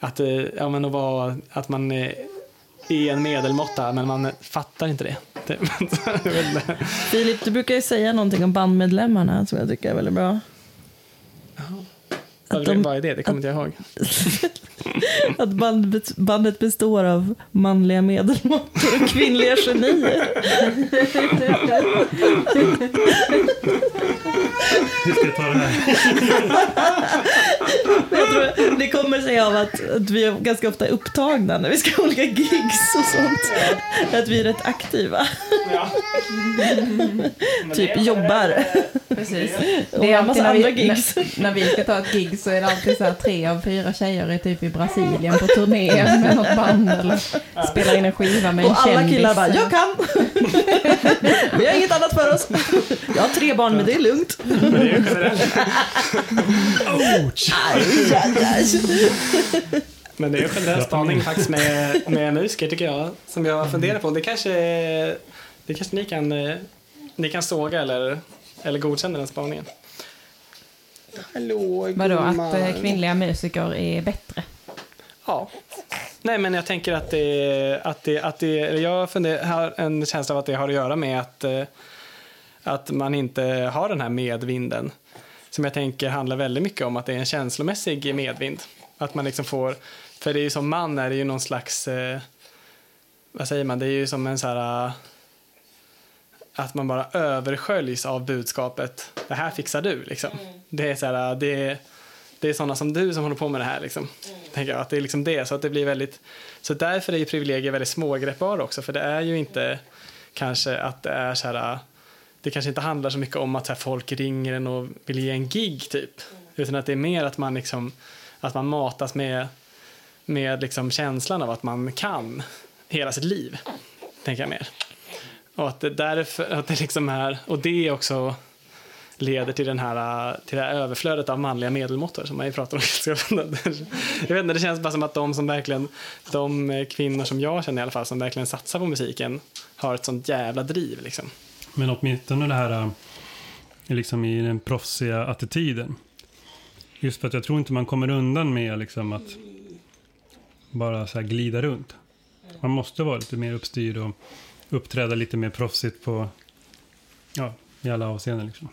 S2: att, eh, ja men att vara, att man är en medelmåtta men man fattar inte det.
S3: Filip, du brukar ju säga någonting om bandmedlemmarna som jag tycker är väldigt bra. De-
S2: vad är det? Det kommer inte jag ihåg.
S3: Att bandet, bandet består av manliga medelmåttor och kvinnliga genier.
S4: Hur ska jag ta det här?
S3: Jag tror det kommer sig av att, att vi är ganska ofta upptagna när vi ska ha olika gigs och sånt. Att vi är rätt aktiva. Typ jobbar.
S1: Precis.
S3: Och
S1: Det är
S3: massa
S1: alltid när
S3: andra
S1: vi,
S3: gigs.
S1: när, när vi ska ta ett gig så är det alltid så här tre av fyra tjejer är typ i Brasilien på turné med något band eller spelar in en skiva med en
S3: Och alla
S1: kändis.
S3: killar bara, jag kan! Vi har inget annat för oss. Jag har tre barn men det är lugnt.
S2: Men det är ju också det.
S3: Aj, aj, aj.
S2: Men det är en generell spaning faktiskt med, med musiker tycker jag. Som jag funderar på. Det kanske, det kanske ni kan, ni kan såga eller, eller godkänna den spaningen. Hallå
S1: Vadå, att eh, kvinnliga musiker är bättre?
S2: Ja. Nej men jag tänker att det, att det, att det jag funder, har en känsla av att det har att göra med att, eh, att man inte har den här medvinden. Som jag tänker handlar väldigt mycket om att det är en känslomässig medvind. Att man liksom får, för det är ju som man är det ju någon slags, eh, vad säger man, det är ju som en så här, eh, att man bara översköljs av budskapet, det här fixar du liksom. Det är så här, det är, det är sådana som du som håller på med det här liksom. Tänker jag, att det är liksom det, så att det blir väldigt, så därför är ju privilegier väldigt smågreppbara också, för det är ju inte kanske att det är så här, det kanske inte handlar så mycket om att här, folk ringer en och vill ge en gig typ, utan att det är mer att man liksom, att man matas med, med liksom känslan av att man kan hela sitt liv, tänker jag mer. Och att det därför, att det liksom är, och det också leder till, den här, äh, till det här överflödet av manliga medelmåttor som man ju pratar om. Jag vet inte, det känns bara som att de som verkligen, de eh, kvinnor som jag känner i alla fall, som verkligen satsar på musiken, har ett sånt jävla driv liksom.
S4: Men åtminstone det här äh, liksom i den proffsiga attityden. Just för att jag tror inte man kommer undan med liksom att bara så här glida runt. Man måste vara lite mer uppstyrd och uppträda lite mer proffsigt på, ja, i alla avseenden liksom.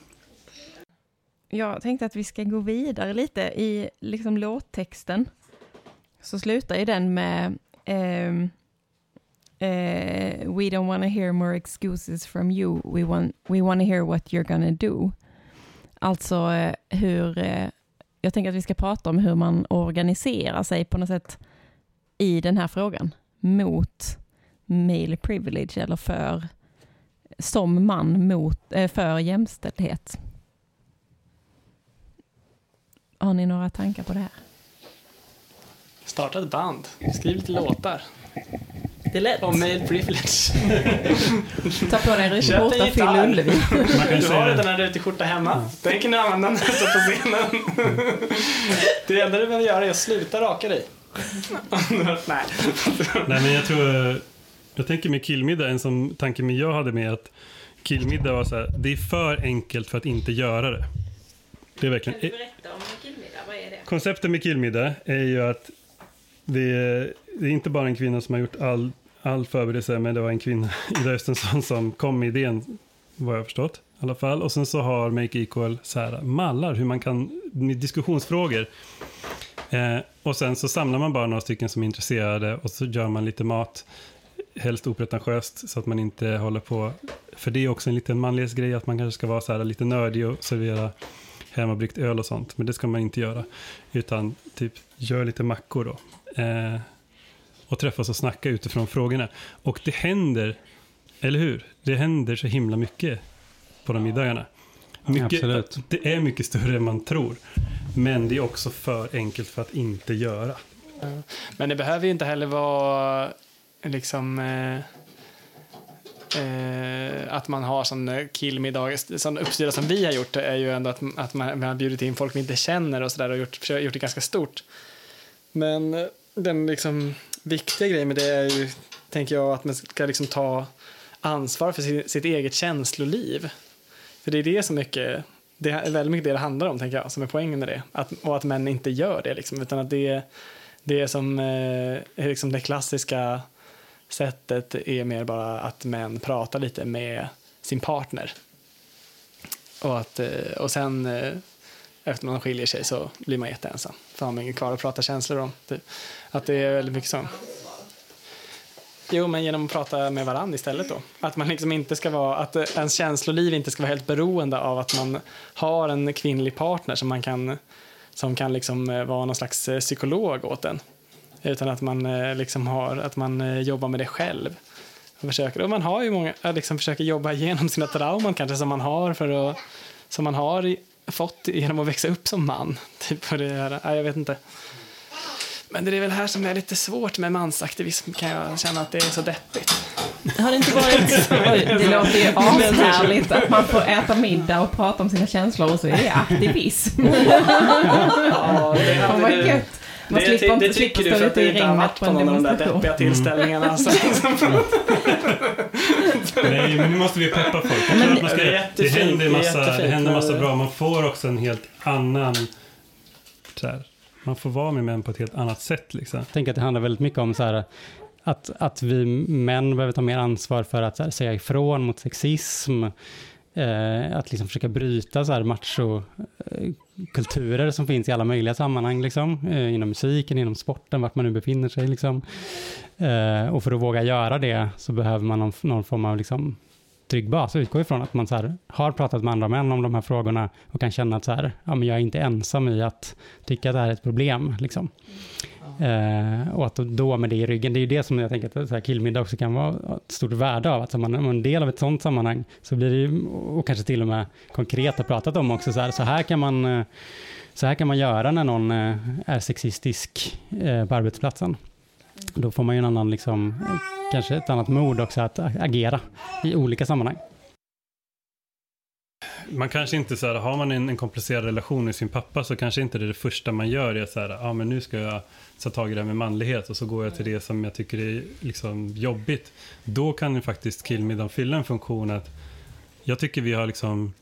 S1: Jag tänkte att vi ska gå vidare lite i liksom låttexten. Så slutar ju den med um, uh, We don't wanna hear more excuses from you. We want, we wanna hear what you're gonna do. Alltså eh, hur, eh, jag tänker att vi ska prata om hur man organiserar sig på något sätt i den här frågan mot male privilege eller för som man mot, för jämställdhet. Har ni några tankar på det här?
S2: Starta ett band, skriv lite låtar.
S3: Det är lätt.
S2: Om male privilege.
S1: Ta på dig
S2: en
S1: ruta, fyll. Ullevi.
S4: Kan
S2: Du har redan en rutig skjorta hemma. Den kan du använda när du står på scenen. Det enda du behöver göra är att sluta raka dig. Nej.
S4: nej men jag tror, jag tänker med killmiddag, en som tanke med jag hade med att killmiddag var så här, det är för enkelt för att inte göra det. Det är verkligen,
S1: berätta om killmiddag? Vad är det?
S4: Konceptet med killmiddag är ju att det är, det är inte bara en kvinna som har gjort all, all förberedelse, men det var en kvinna, Ida Östensson, som kom med idén, vad jag har förstått i alla fall. Och sen så har Make Equal så här, mallar, hur man kan, med diskussionsfrågor. Eh, och sen så samlar man bara några stycken som är intresserade och så gör man lite mat, helst opretentiöst, så att man inte håller på, för det är också en liten manlighetsgrej, att man kanske ska vara så här lite nördig och servera hemmabryggt öl och sånt, men det ska man inte göra. Utan typ gör lite mackor då. Eh, och träffas och snacka utifrån frågorna. Och det händer, eller hur? Det händer så himla mycket på de middagarna. Mycket,
S5: Absolut.
S4: Det är mycket större än man tror. Men det är också för enkelt för att inte göra.
S2: Men det behöver ju inte heller vara liksom eh, eh, att man har sån eh, killmiddag, sån uppstyra som vi har gjort är ju ändå att, att man, man har bjudit in folk vi inte känner och sådär och gjort, gjort det ganska stort. Men eh, den liksom viktiga grejen med det är ju, tänker jag, att man ska liksom ta ansvar för sitt, sitt eget känsloliv. För det är det som mycket, det är väldigt mycket det det handlar om, tänker jag, som är poängen med det. Att, och att män inte gör det, liksom, utan att det, det är som eh, liksom det klassiska sättet är mer bara att män pratar lite med sin partner. Och, att, eh, och sen eh, efter man skiljer sig så blir man jätteensam. För har man inget kvar att prata känslor om. Typ. Att det är väldigt mycket så. Jo, men genom att prata med varandra istället då. Att man liksom inte ska vara, att ens känsloliv inte ska vara helt beroende av att man har en kvinnlig partner som man kan, som kan liksom eh, vara någon slags psykolog åt en. Utan att man eh, liksom har, att man eh, jobbar med det själv. Och, försöker, och man har ju många, liksom försöker jobba igenom sina trauman kanske som man har för att, som man har fått genom att växa upp som man. Typ för det här, jag vet inte. Men det är väl här som är lite svårt med mansaktivism kan jag känna att det är så deppigt.
S3: Har det inte varit... Oj,
S1: Det låter ju ashärligt att man får äta middag och prata om sina känslor och så är det aktivism.
S2: Ja, det
S1: vad gött. Man
S2: det,
S1: slipper
S2: det,
S1: inte
S2: det
S1: slipper
S2: tycker du för att du inte har varit
S1: på
S2: någon av de där deppiga tillställningarna. Så.
S4: Nej, men nu måste vi peppa folk. Jag
S1: Men
S4: tror att man ska,
S2: det
S4: det, händer massa, det händer massa bra. Man får också en helt annan... Så här, man får vara med män på ett helt annat sätt. Liksom.
S5: Jag tänker att det handlar väldigt mycket om så här, att, att vi män behöver ta mer ansvar för att här, säga ifrån mot sexism. Eh, att liksom försöka bryta så här machokulturer eh, som finns i alla möjliga sammanhang, liksom, eh, inom musiken, inom sporten, vart man nu befinner sig. Liksom. Eh, och för att våga göra det så behöver man någon, någon form av liksom, trygg bas. Utgå ifrån att man så här, har pratat med andra män om de här frågorna och kan känna att så här, ja, men jag är inte ensam i att tycka att det här är ett problem. Liksom. Eh, och att då med det i ryggen, det är ju det som jag tänker att så här, killmiddag också kan vara ett stort värde av. Att om man är en del av ett sånt sammanhang så blir det ju, och kanske till och med konkret har pratat om också, så här, så här kan man eh, så här kan man göra när någon eh, är sexistisk eh, på arbetsplatsen. Då får man ju en annan, liksom, kanske ett annat mod också att agera i olika sammanhang.
S4: Man kanske inte så här, har man en, en komplicerad relation med sin pappa så kanske inte det, är det första man gör är så här, ja ah, men nu ska jag ta tag i det här med manlighet och så går jag till det som jag tycker är liksom jobbigt. Då kan ju faktiskt killmiddagen fylla en funktion att jag tycker vi har liksom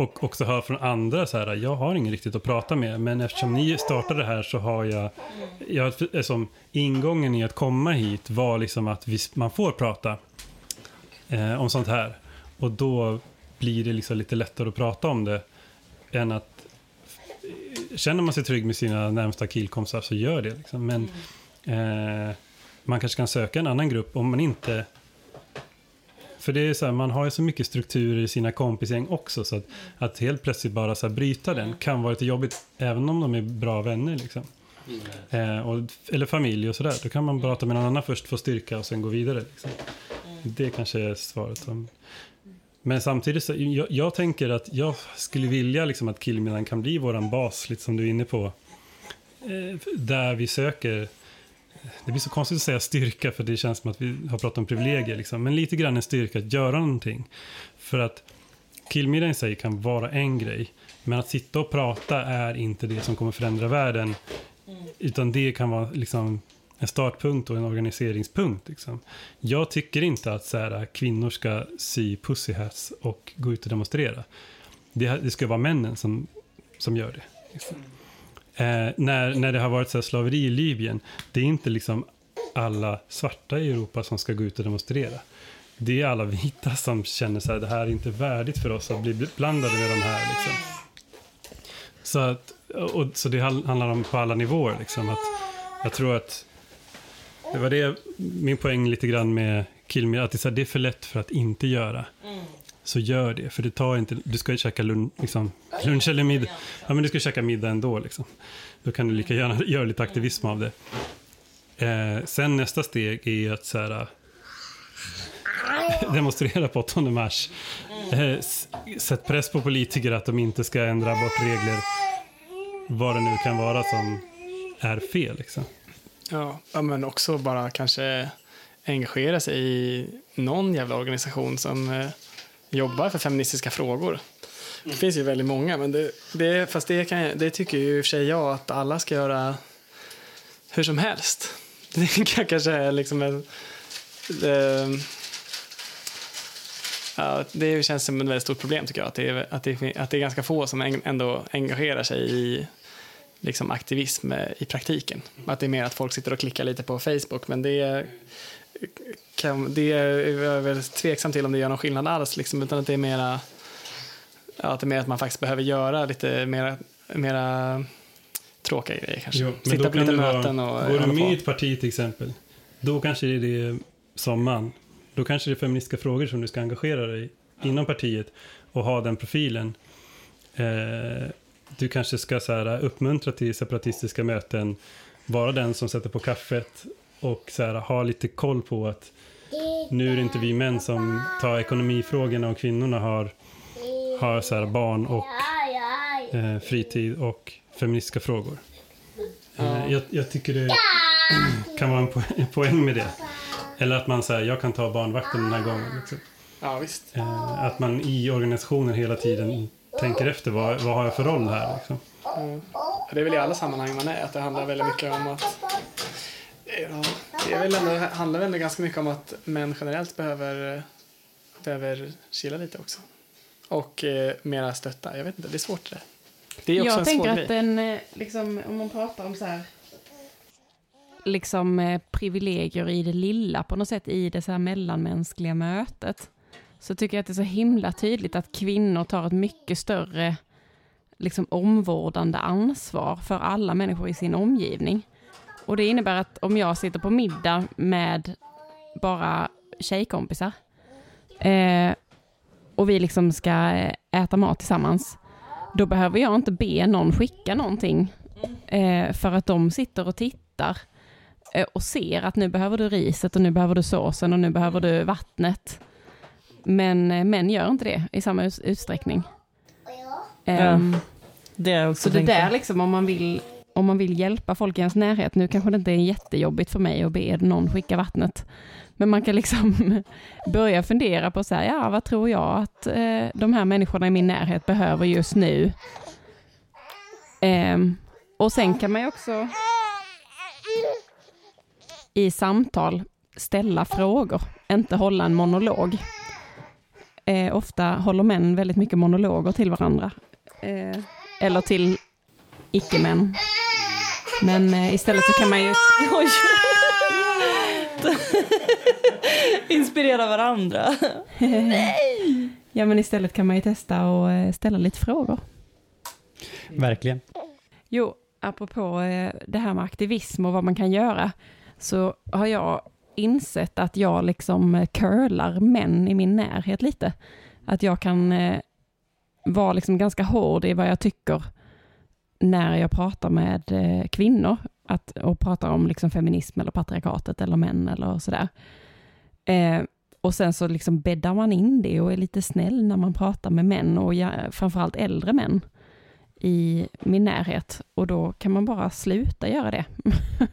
S4: och också hör från andra så här, jag har ingen riktigt att prata med, men eftersom ni startade det här så har jag, jag liksom, ingången i att komma hit var liksom att vi, man får prata eh, om sånt här. Och då blir det liksom lite lättare att prata om det än att känner man sig trygg med sina närmsta killkompisar så gör det. Liksom. Men eh, man kanske kan söka en annan grupp om man inte för det är så här, man har ju så mycket strukturer i sina kompisgäng också så att, att helt plötsligt bara så här, bryta den kan vara lite jobbigt även om de är bra vänner liksom. Eh, och, eller familj och sådär. Då kan man prata med någon annan först, få styrka och sen gå vidare. Liksom. Det kanske är svaret. Som, men samtidigt så, jag, jag tänker att jag skulle vilja liksom att killmiddagen kan bli våran bas, lite som du är inne på. Eh, där vi söker, det blir så konstigt att säga styrka för det känns som att vi har pratat om privilegier. Liksom. Men lite grann en styrka att göra någonting. För att killmiddagen i sig kan vara en grej. Men att sitta och prata är inte det som kommer förändra världen. Utan det kan vara liksom en startpunkt och en organiseringspunkt. Liksom. Jag tycker inte att så här, kvinnor ska sy pussy hats och gå ut och demonstrera. Det, det ska vara männen som, som gör det. Liksom. Eh, när, när det har varit så här slaveri i Libyen, det är inte liksom alla svarta i Europa som ska gå ut och demonstrera. Det är alla vita som känner så här, det här är inte värdigt för oss att bli blandade med de här. Liksom. Så, att, och, så det handlar om på alla nivåer. Liksom, att jag tror att det var det min poäng lite grann med Kill att det är, det är för lätt för att inte göra. Så gör det, för det tar inte, du ska ju käka lun, liksom, lunch eller middag. Ja, men du ska käka middag ändå. Liksom. Då kan du lika gärna göra lite aktivism av det. Eh, sen nästa steg är att så här, demonstrera på 8 mars. Eh, sätt press på politiker att de inte ska ändra bort regler. Vad det nu kan vara som är fel. Liksom.
S2: Ja, men också bara kanske engagera sig i någon jävla organisation som eh, jobbar för feministiska frågor. Det finns ju väldigt många, men det, det, fast det, kan, det tycker ju i och för sig jag att alla ska göra hur som helst. Det kan kanske är liksom en... Eh, ja, det känns som ett väldigt stort problem tycker jag, att det är, att det, att det är ganska få som ändå engagerar sig i liksom aktivism eh, i praktiken. Att det är mer att folk sitter och klickar lite på Facebook, men det är, kan, det är jag väl tveksam till om det gör någon skillnad alls, liksom, utan att det är mera att det är mer att man faktiskt behöver göra lite mer mera tråkiga grejer kanske.
S4: Jo,
S2: Sitta på lite
S4: det vara-
S2: möten och
S4: Går du med
S2: på.
S4: i ett parti till exempel, då kanske det är det som man. Då kanske det är feministiska frågor som du ska engagera dig i inom partiet och ha den profilen. Eh, du kanske ska så här, uppmuntra till separatistiska möten, vara den som sätter på kaffet och så här, ha lite koll på att nu är det inte vi män som tar ekonomifrågorna och kvinnorna har, har så här, barn och eh, fritid och feministiska frågor. Eh, jag, jag tycker det kan vara en, po en poäng med det. Eller att man säger, jag kan ta barnvakten den här gången. Liksom.
S2: Ja, visst.
S4: Eh, att man i organisationen hela tiden tänker efter, vad, vad har jag för roll här? Liksom.
S2: Det är väl i alla sammanhang man är, att det handlar väldigt mycket om att Ja, det är väl ändå, handlar väl ändå ganska mycket om att män generellt behöver, behöver chilla lite också. Och eh, mera stötta. Jag vet inte, det är svårt det. Det är också
S1: jag
S2: en
S1: tänker
S2: svår
S1: att den, eh, liksom, om man pratar om så här, liksom eh, privilegier i det lilla på något sätt i det så här mellanmänskliga mötet, så tycker jag att det är så himla tydligt att kvinnor tar ett mycket större liksom omvårdande ansvar för alla människor i sin omgivning. Och det innebär att om jag sitter på middag med bara tjejkompisar eh, och vi liksom ska äta mat tillsammans, då behöver jag inte be någon skicka någonting eh, för att de sitter och tittar eh, och ser att nu behöver du riset och nu behöver du såsen och nu behöver du vattnet. Men eh, män gör inte det i samma ut- utsträckning. Ehm,
S3: Det är också
S1: så det där liksom om man vill om man vill hjälpa folk i ens närhet, nu kanske det inte är jättejobbigt för mig att be någon skicka vattnet, men man kan liksom börja fundera på så här, ja vad tror jag att eh, de här människorna i min närhet behöver just nu? Ehm, och sen kan man ju också i samtal ställa frågor, inte hålla en monolog. Eh, ofta håller män väldigt mycket monologer till varandra. Eh, eller till icke-män. Men eh, istället så kan man ju...
S3: Oj. Inspirera varandra.
S1: Ja, men istället kan man ju testa och eh, ställa lite frågor.
S5: Verkligen.
S1: Jo, apropå eh, det här med aktivism och vad man kan göra, så har jag insett att jag liksom eh, curlar män i min närhet lite. Att jag kan eh, vara liksom ganska hård i vad jag tycker när jag pratar med eh, kvinnor att, och pratar om liksom feminism eller patriarkatet eller män eller sådär. Eh, och sen så liksom bäddar man in det och är lite snäll när man pratar med män och ja, framförallt äldre män i min närhet och då kan man bara sluta göra det.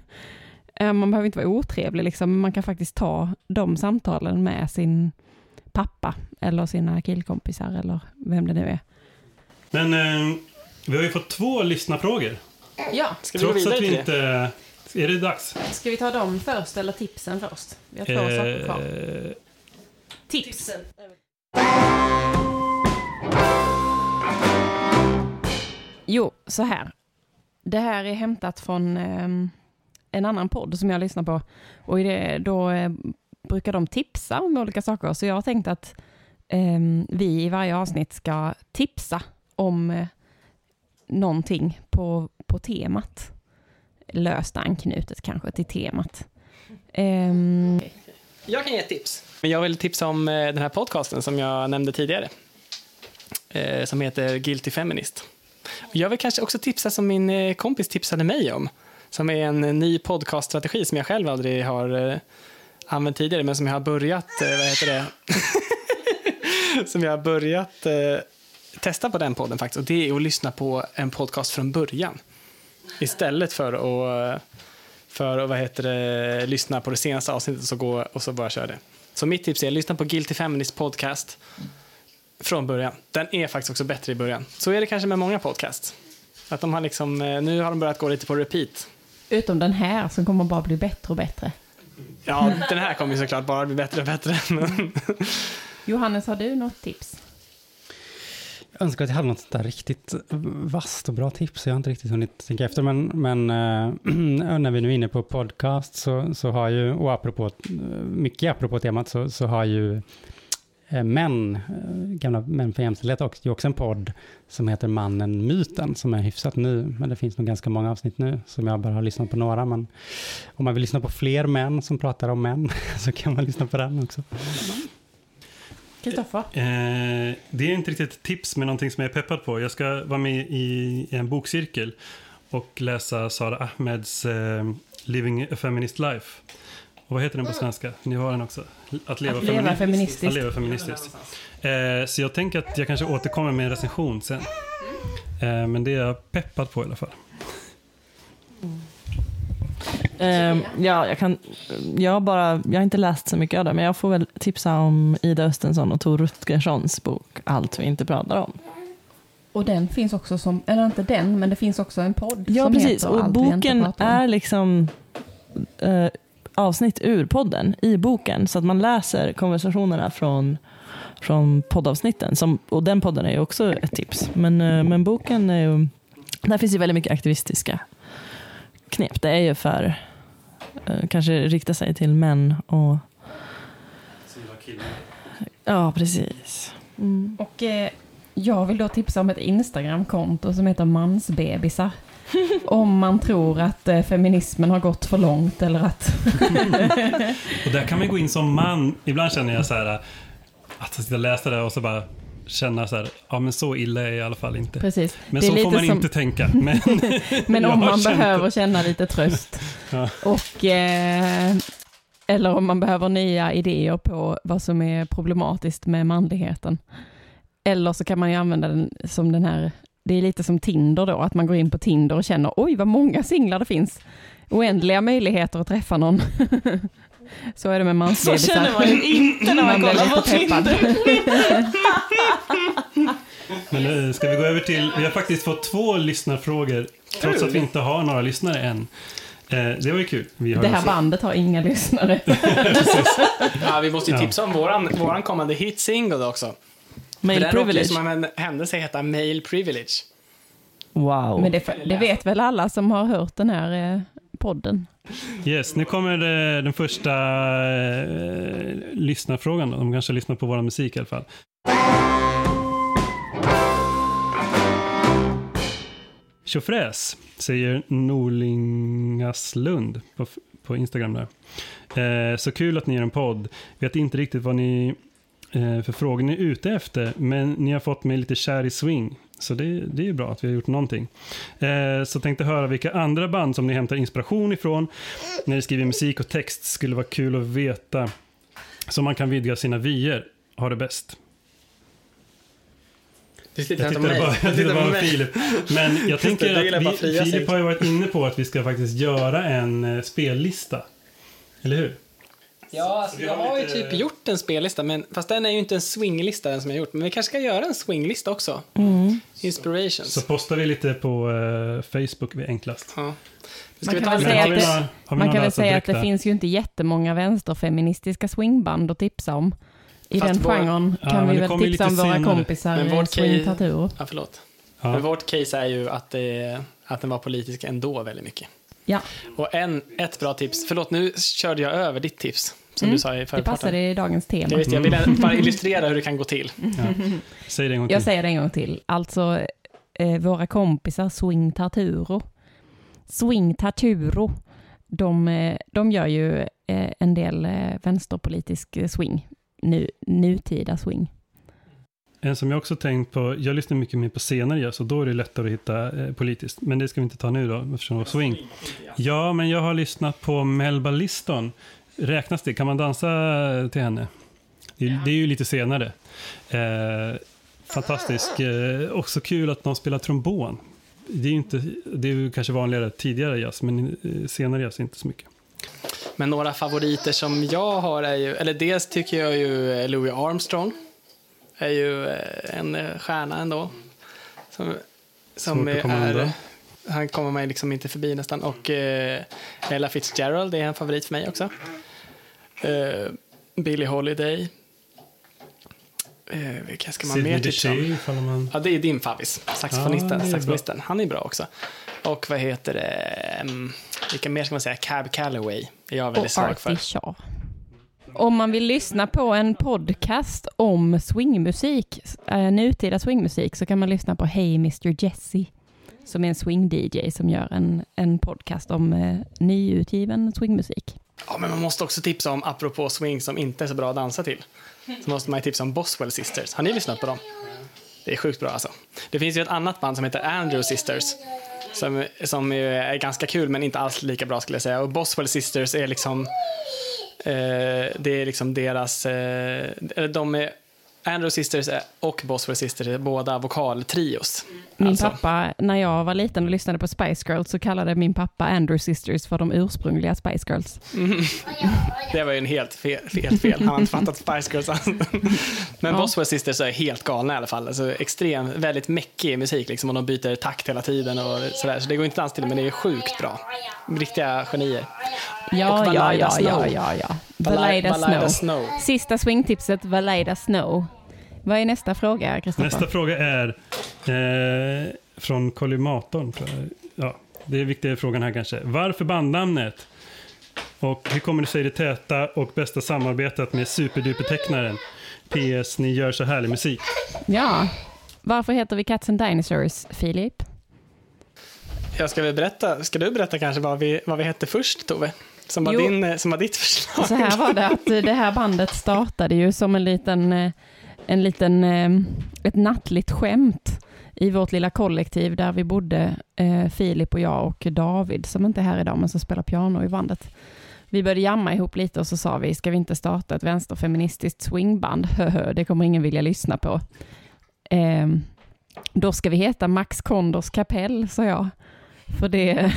S1: Eh, man behöver inte vara otrevlig, liksom. man kan faktiskt ta de samtalen med sin pappa eller sina killkompisar eller vem det nu är.
S4: Men eh, vi har ju fått två lyssnarfrågor.
S1: Ja,
S2: Ska vi gå
S4: Trots
S2: vidare
S4: att vi
S2: till det?
S4: inte... Är det dags?
S1: ska vi ta dem först eller tipsen först? Vi har två saker kvar.
S4: Eh,
S1: Tips. Jo, så här. Det här är hämtat från ehm, en annan podd som jag lyssnar på. Och i det, då eh, brukar de tipsa om olika saker. Så jag har tänkt att eh, vi i varje avsnitt ska tipsa om eh, någonting på, på temat. Löst anknutet kanske till temat. Eh,
S2: Jag kan ge ett tips. Jag vill tipsa om eh, den här podcasten som jag nämnde tidigare. Eh, som heter Guilty Feminist. Jag vill kanske också tipsa som min eh, kompis tipsade mig om. Som är en eh, ny podcaststrategi som jag själv aldrig har eh, använt tidigare, men som jag har börjat, eh, vad heter det? som jag har börjat eh, testa på den podden faktiskt. Och det är att lyssna på en podcast från början. Istället för att eh, för att vad heter det, lyssna på det senaste avsnittet och så, gå, och så bara köra det. Så mitt tips är lyssna på Guilty Feminist podcast från början. Den är faktiskt också bättre i början. Så är det kanske med många podcasts. Att de har liksom, eh, nu har de börjat gå lite på repeat
S1: utom den här som kommer bara bli bättre och bättre.
S2: Ja, den här kommer ju såklart bara bli bättre och bättre. Men
S1: Johannes, har du något tips?
S5: Jag önskar att jag hade något sånt där riktigt vasst och bra tips. Jag har inte riktigt hunnit tänka efter. Men, men eh, när vi nu är inne på podcast så, så har ju, och apropå, mycket apropå temat, så, så har ju eh, män, eh, gamla Män för jämställdhet också, det är också en podd som heter Mannen Myten, som är hyfsat ny, men det finns nog ganska många avsnitt nu, som jag bara har lyssnat på några, men om man vill lyssna på fler män som pratar om män, så kan man lyssna på den också.
S1: Kristoffer?
S4: Eh, det är inte riktigt ett tips, men någonting som jag är peppad på. Jag ska vara med i en bokcirkel och läsa Sara Ahmeds eh, Living a Feminist Life. Och vad heter den på svenska? Ni har den också. Att leva,
S1: Att leva
S4: femini-
S1: feministiskt.
S4: Att leva feministiskt. Eh, så jag tänker att jag kanske återkommer med en recension sen. Eh, men det är jag peppad på i alla fall.
S3: Ehm, ja, jag, kan, jag, har bara, jag har inte läst så mycket av det, men jag får väl tipsa om Ida Östensson och Tor Rutgerssons bok Allt vi inte pratar om.
S1: Och den finns också som, eller inte den, men det finns också en podd
S3: Ja,
S1: som
S3: precis.
S1: heter
S3: Och
S1: Allt vi inte
S3: boken
S1: pratar om.
S3: är liksom eh, avsnitt ur podden i boken, så att man läser konversationerna från, från poddavsnitten. Som, och den podden är ju också ett tips. Men, eh, men boken är ju, där finns ju väldigt mycket aktivistiska knep. Det är ju för, eh, kanske rikta sig till män och Ja, precis. Mm.
S1: Och eh, jag vill då tipsa om ett Instagramkonto som heter Mansbebisar. om man tror att eh, feminismen har gått för långt eller att...
S4: Och där kan man gå in som man. Ibland känner jag så här att jag läser det och så bara känna så här, ja men så illa är jag i alla fall inte.
S1: Precis.
S4: Men så får man
S1: som-
S4: inte tänka. Men,
S1: Men om man behöver
S4: det.
S1: känna lite tröst.
S4: Ja.
S1: Och, eh, eller om man behöver nya idéer på vad som är problematiskt med manligheten. Eller så kan man ju använda den som den här, det är lite som Tinder då, att man går in på Tinder och känner oj vad många singlar det finns. Oändliga möjligheter att träffa någon. så är det med
S3: Så
S1: mansbebisar.
S3: känner man ju inte när man
S1: blir
S3: kollar på. Tinder.
S4: Men nu ska vi gå över till, vi har faktiskt fått två lyssnarfrågor, trots att vi inte har några lyssnare än. Eh, det var ju kul. Vi har
S1: Det här
S4: alltså-
S1: bandet har inga lyssnare.
S2: Ja, vi måste ju tipsa om våran, våran kommande hit single också. Råkar ju
S3: privilege.
S2: som av en händelse heta Male Privilege.
S3: Wow.
S1: Men det, det vet väl alla som har hört den här eh, podden.
S4: Yes, nu kommer det, den första eh, lyssnarfrågan. Då. De kanske lyssnar på vår musik i alla fall. Tjofräs, säger Norlingaslund på, på Instagram där. Eh, så kul att ni gör en podd. Vet inte riktigt vad ni för frågor ni är ute efter, men ni har fått mig lite kär i swing. Så det, det är ju bra att vi har gjort någonting. Eh, så tänkte höra vilka andra band som ni hämtar inspiration ifrån när ni skriver musik och text. Skulle vara kul att veta. Så man kan vidga sina vyer. Ha det bäst.
S2: Du
S4: Jag tittade
S2: mig.
S4: bara, jag tittade bara
S2: på.
S4: Filip. Men jag tänker att vi. Filip har ju varit inne på att vi ska faktiskt göra en eh, spellista. Eller hur?
S2: Ja, alltså,
S4: vi
S2: jag
S4: har
S2: ju
S4: lite-
S2: typ gjort en spellista, men, fast den är ju inte en swinglista den som jag har gjort. Men vi kanske ska göra en swinglista också.
S3: Mm.
S2: Inspirations.
S4: Så postar vi lite på eh, Facebook, det är enklast.
S2: ja.
S1: Man
S2: vi
S1: kan väl säga
S4: har
S1: att
S4: vi
S1: det-
S4: några, har vi
S1: Man
S4: några
S1: kan väl säga att det
S4: direkta?
S1: finns ju inte jättemånga vänsterfeministiska swingband att tipsa om. I
S2: Fast
S1: den
S2: vår-
S1: genren
S4: Ja,
S1: kan vi väl tipsa
S4: lite
S1: om våra
S4: senare.
S1: kompisar
S2: Men vårt
S1: Swing
S2: case-
S1: Taturo.
S2: Ja, förlåt.
S4: Ja.
S2: Men vårt case är ju att, det, att den var politisk ändå väldigt mycket.
S1: Ja,
S2: Och en, ett bra tips, förlåt nu körde jag över ditt tips, som
S1: Mm,
S2: du sa i
S1: det passade i dagens
S2: Jag,
S1: tema.
S2: visste, jag ville bara illustrera hur det kan gå till.
S4: Säg det en gång
S1: Jag
S4: till.
S1: säger det en gång till. Alltså, eh, våra kompisar Swing Taturo. Swing Taturo. De, eh, de gör ju eh, en del eh, vänsterpolitisk swing. Nu, nutida swing.
S4: En som jag också tänkt på, jag lyssnar mycket mer på senare jazz och då är det lättare att hitta eh, politiskt. Men det ska vi inte ta nu då, eftersom det var swing. Ja, men jag har lyssnat på Melba Liston. Räknas det? Kan man dansa till henne? Det är, det är ju lite senare. Eh, fantastisk. Eh, också kul att någon spelar trombon. Det är ju inte, det är ju kanske vanligare tidigare jazz, men eh, senare jazz inte så mycket.
S2: Men några favoriter som jag har är ju, eller dels tycker jag ju eh, Louis Armstrong är ju eh, en eh, stjärna ändå. Som, som är, han kommer mig liksom inte förbi nästan. Och eh, Ella Fitzgerald är en favorit för mig också. Eh, Billie Holiday. Eh, vilka ska man
S4: Sidney
S2: mer tipsa om?
S4: Man...
S2: Ja, det är din favvis. Saxofonisten.
S4: Är
S2: saxofonisten. Han är bra också. Och vad heter det? Um, vilka mer ska man säga? Cab Calloway är jag väldigt svag för.
S1: Artie Shaw. Om man vill lyssna på en podcast om swingmusik, eh, nutida swingmusik, så kan man lyssna på Hey Mr Jesse, som är en swing-DJ som gör en, en podcast om eh, nyutgiven swingmusik.
S2: Ja, men man måste också tipsa om, apropå swing som inte är så bra att dansa till, så måste man ju tipsa om Boswell Sisters. Har ni lyssnat på dem? Det är sjukt bra alltså. Det finns ju ett annat band som heter Andrew Sisters, som, som är, ganska kul men inte alls lika bra skulle jag säga. Och Boswell Sisters är liksom, Eh, det är liksom deras, eh, de är, Andrew Sisters och Boswell Sisters är båda vokaltrios.
S1: Min
S2: Alltså.
S1: pappa, när jag var liten och lyssnade på Spice Girls, så kallade min pappa Andrew Sisters för de ursprungliga Spice Girls.
S2: Det var ju en helt fel, fel, fel. Han har inte fattat Spice Girls. alls. Men Boswell Sisters är helt galna i alla fall. Alltså, extrem, väldigt mäckig musik liksom, och de byter takt hela tiden och sådär. Så det går inte alls till men det är sjukt bra. Riktiga genier.
S1: Ja, ja, ja, ja, ja, ja.
S2: Valida
S1: Snow.
S2: Snow.
S1: Sista swingtipset, Valida Snow. Vad är nästa fråga, Kristoffer?
S4: Nästa fråga är eh, från kollimatorn. Ja, det är viktiga frågan här kanske. Varför bandnamnet? Och hur kommer det sig det täta och bästa samarbetet med superdupertecknaren? PS, ni gör så härlig musik.
S1: Ja. Varför heter vi Cats and Dinosaurs, Filip?
S2: Jag ska, väl berätta, ska du berätta kanske vad vi, vad vi hette först, Tove? Som var,
S1: Jo.
S2: din, eh, som var ditt förslag.
S1: Så här var det att det här bandet startade ju som en liten, eh, en liten, eh, ett nattligt skämt i vårt lilla kollektiv där vi bodde, eh, Filip och jag och David, som inte är här idag, men som spelar piano i bandet. Vi började jamma ihop lite och så sa vi, ska vi inte starta ett vänsterfeministiskt swingband? Det kommer ingen vilja lyssna på. Ehm, då ska vi heta Max Kondors kapell, sa jag. För det,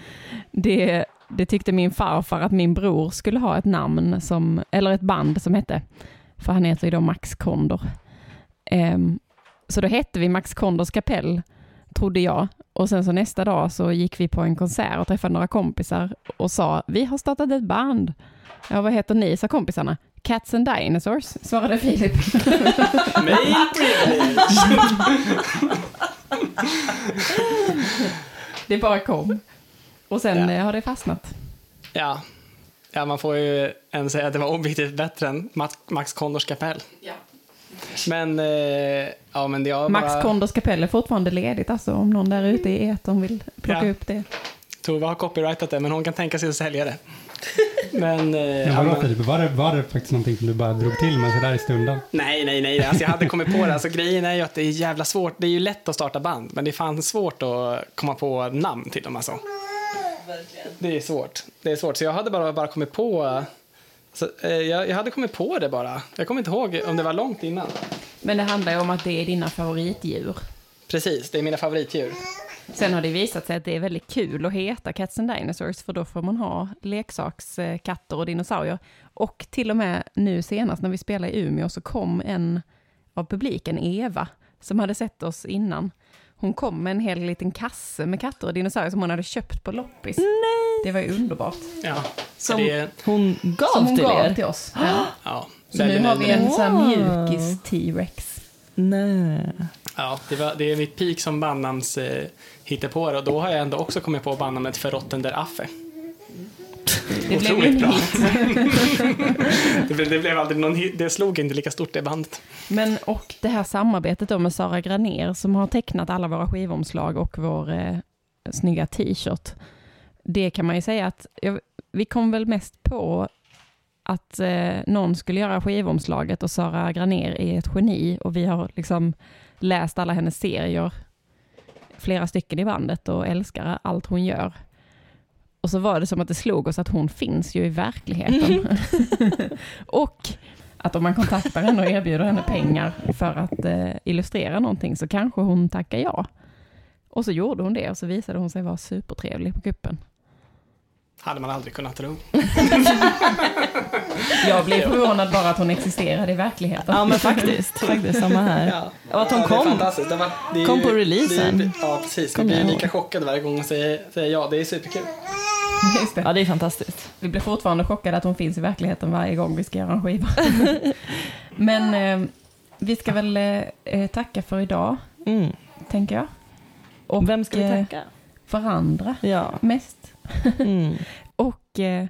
S1: det, det tyckte min farfar att min bror skulle ha ett namn, som, eller ett band som hette. För han heter ju då Max Kondor. Ehm, så då hette vi Max Kondors kapell, trodde jag. Och sen så nästa dag så gick vi på en konsert och träffade några kompisar och sa, vi har startat ett band. Ja, vad heter ni, sa kompisarna. Cats and Dinosaurs, svarade Filip. Det bara kom. Och sen
S2: Ja.
S1: eh, har det fastnat.
S2: Ja. Ja, man får ju än säga att det var objektivt bättre än Max, Kondors kapell. Men, eh, ja men jag
S1: Max
S2: bara...
S1: Kondors kapell är fortfarande ledigt, alltså om någon där ute i etern vill plocka
S2: Ja.
S1: upp det.
S2: Tove har copyrightat det, men hon kan tänka sig att sälja det. Men, eh,
S5: Ja,
S2: ja, men,
S5: Filip, var det, var det faktiskt någonting som du bara drog till med sådär i stunden?
S2: nej, nej, nej. Alltså, jag hade kommit på det. Alltså, grejen är ju att det är jävla svårt. Det är ju lätt att starta band, men det är fan svårt att komma på namn till dem. Alltså. Det är svårt. Det är svårt. Så jag hade bara, bara kommit på... Så, eh, jag, jag hade kommit på det bara. Jag kommer inte ihåg om det var långt innan.
S1: Men det handlar ju om att det är dina favoritdjur.
S2: Precis, det är mina favoritdjur.
S1: Sen har det visat sig att det är väldigt kul att heta Cats and Dinosaurs, för då får man ha leksakskatter och dinosaurier. Och till och med nu senast när vi spelade i Umeå så kom en av publiken, Eva, som hade sett oss innan. Hon kom med en hel liten kasse med katter och dinosaurier som hon hade köpt på loppis. Det var ju underbart.
S2: Ja, så
S1: Som-
S2: det.
S3: Hon gav
S1: Som hon
S3: till
S1: gav
S3: er?
S1: till oss. Ja.
S2: Ja,
S1: Så nu har vi en sån mjukis T-rex.
S3: Nej.
S2: Ja, det, var, det är mitt peak som bandnamns eh, på det och då har jag ändå också kommit på bandnamnet Verrotten der Affe.
S1: Det blev ju
S2: Otroligt bra. Det, blev- det blev aldrig någon hit, det slog inte lika stort det bandet.
S1: Men och det här samarbetet då med Sara Graner som har tecknat alla våra skivomslag och vår eh, snygga t-shirt. Det kan man ju säga att jag, vi kom väl mest på att eh, någon skulle göra skivomslaget och Sara Graner är ett geni och vi har liksom läst alla hennes serier, flera stycken i bandet och älskar allt hon gör. Och så var det som att det slog oss att hon finns ju i verkligheten. och att om man kontaktar henne och erbjuder henne pengar för att eh, illustrera någonting så kanske hon tackar ja. Och så gjorde hon det och så visade hon sig vara supertrevlig på kuppen.
S2: Hade man aldrig kunnat tro.
S1: Jag blev förvånad bara att hon existerade i verkligheten.
S3: Ja men faktiskt, faktiskt samma här.
S2: Ja.
S3: Och att hon
S2: ja,
S3: kom.
S2: Det var, det är
S3: Kom
S2: ju-
S3: på releasen.
S2: det är- Ja, precis.
S3: Kom
S2: Vi blir
S3: jag
S2: lika
S3: ihåg.
S2: chockade varje gång hon säger, säger ja. Det är superkul.
S1: Just det.
S3: Ja det är fantastiskt.
S1: Vi blir fortfarande chockade att hon finns i verkligheten varje gång vi ska göra en skiva. Men eh, vi ska väl eh, tacka för idag,
S3: Mm.
S1: tänker jag. Och
S3: Vem ska vi
S1: eh,
S3: tacka?
S1: varandra
S3: Ja.
S1: mest.
S3: Mm.
S1: Och eh,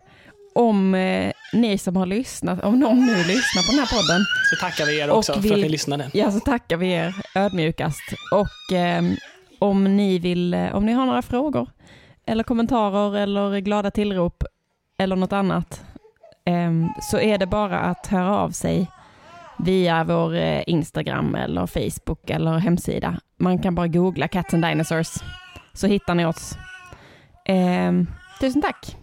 S1: om eh, ni som har lyssnat, om någon nu lyssnar på den här podden,
S2: Så tackar vi er också för
S1: vill-
S2: att ni lyssnade.
S1: Ja, så tackar vi er ödmjukast. Och ehm, om ni vill, eh, om ni har några frågor eller kommentarer eller glada tillrop eller något annat ehm, så är det bara att höra av sig via vår eh, Instagram eller Facebook eller hemsida. Man kan bara googla Cats and Dinosaurs så hittar ni oss. Ehm, tusen tack!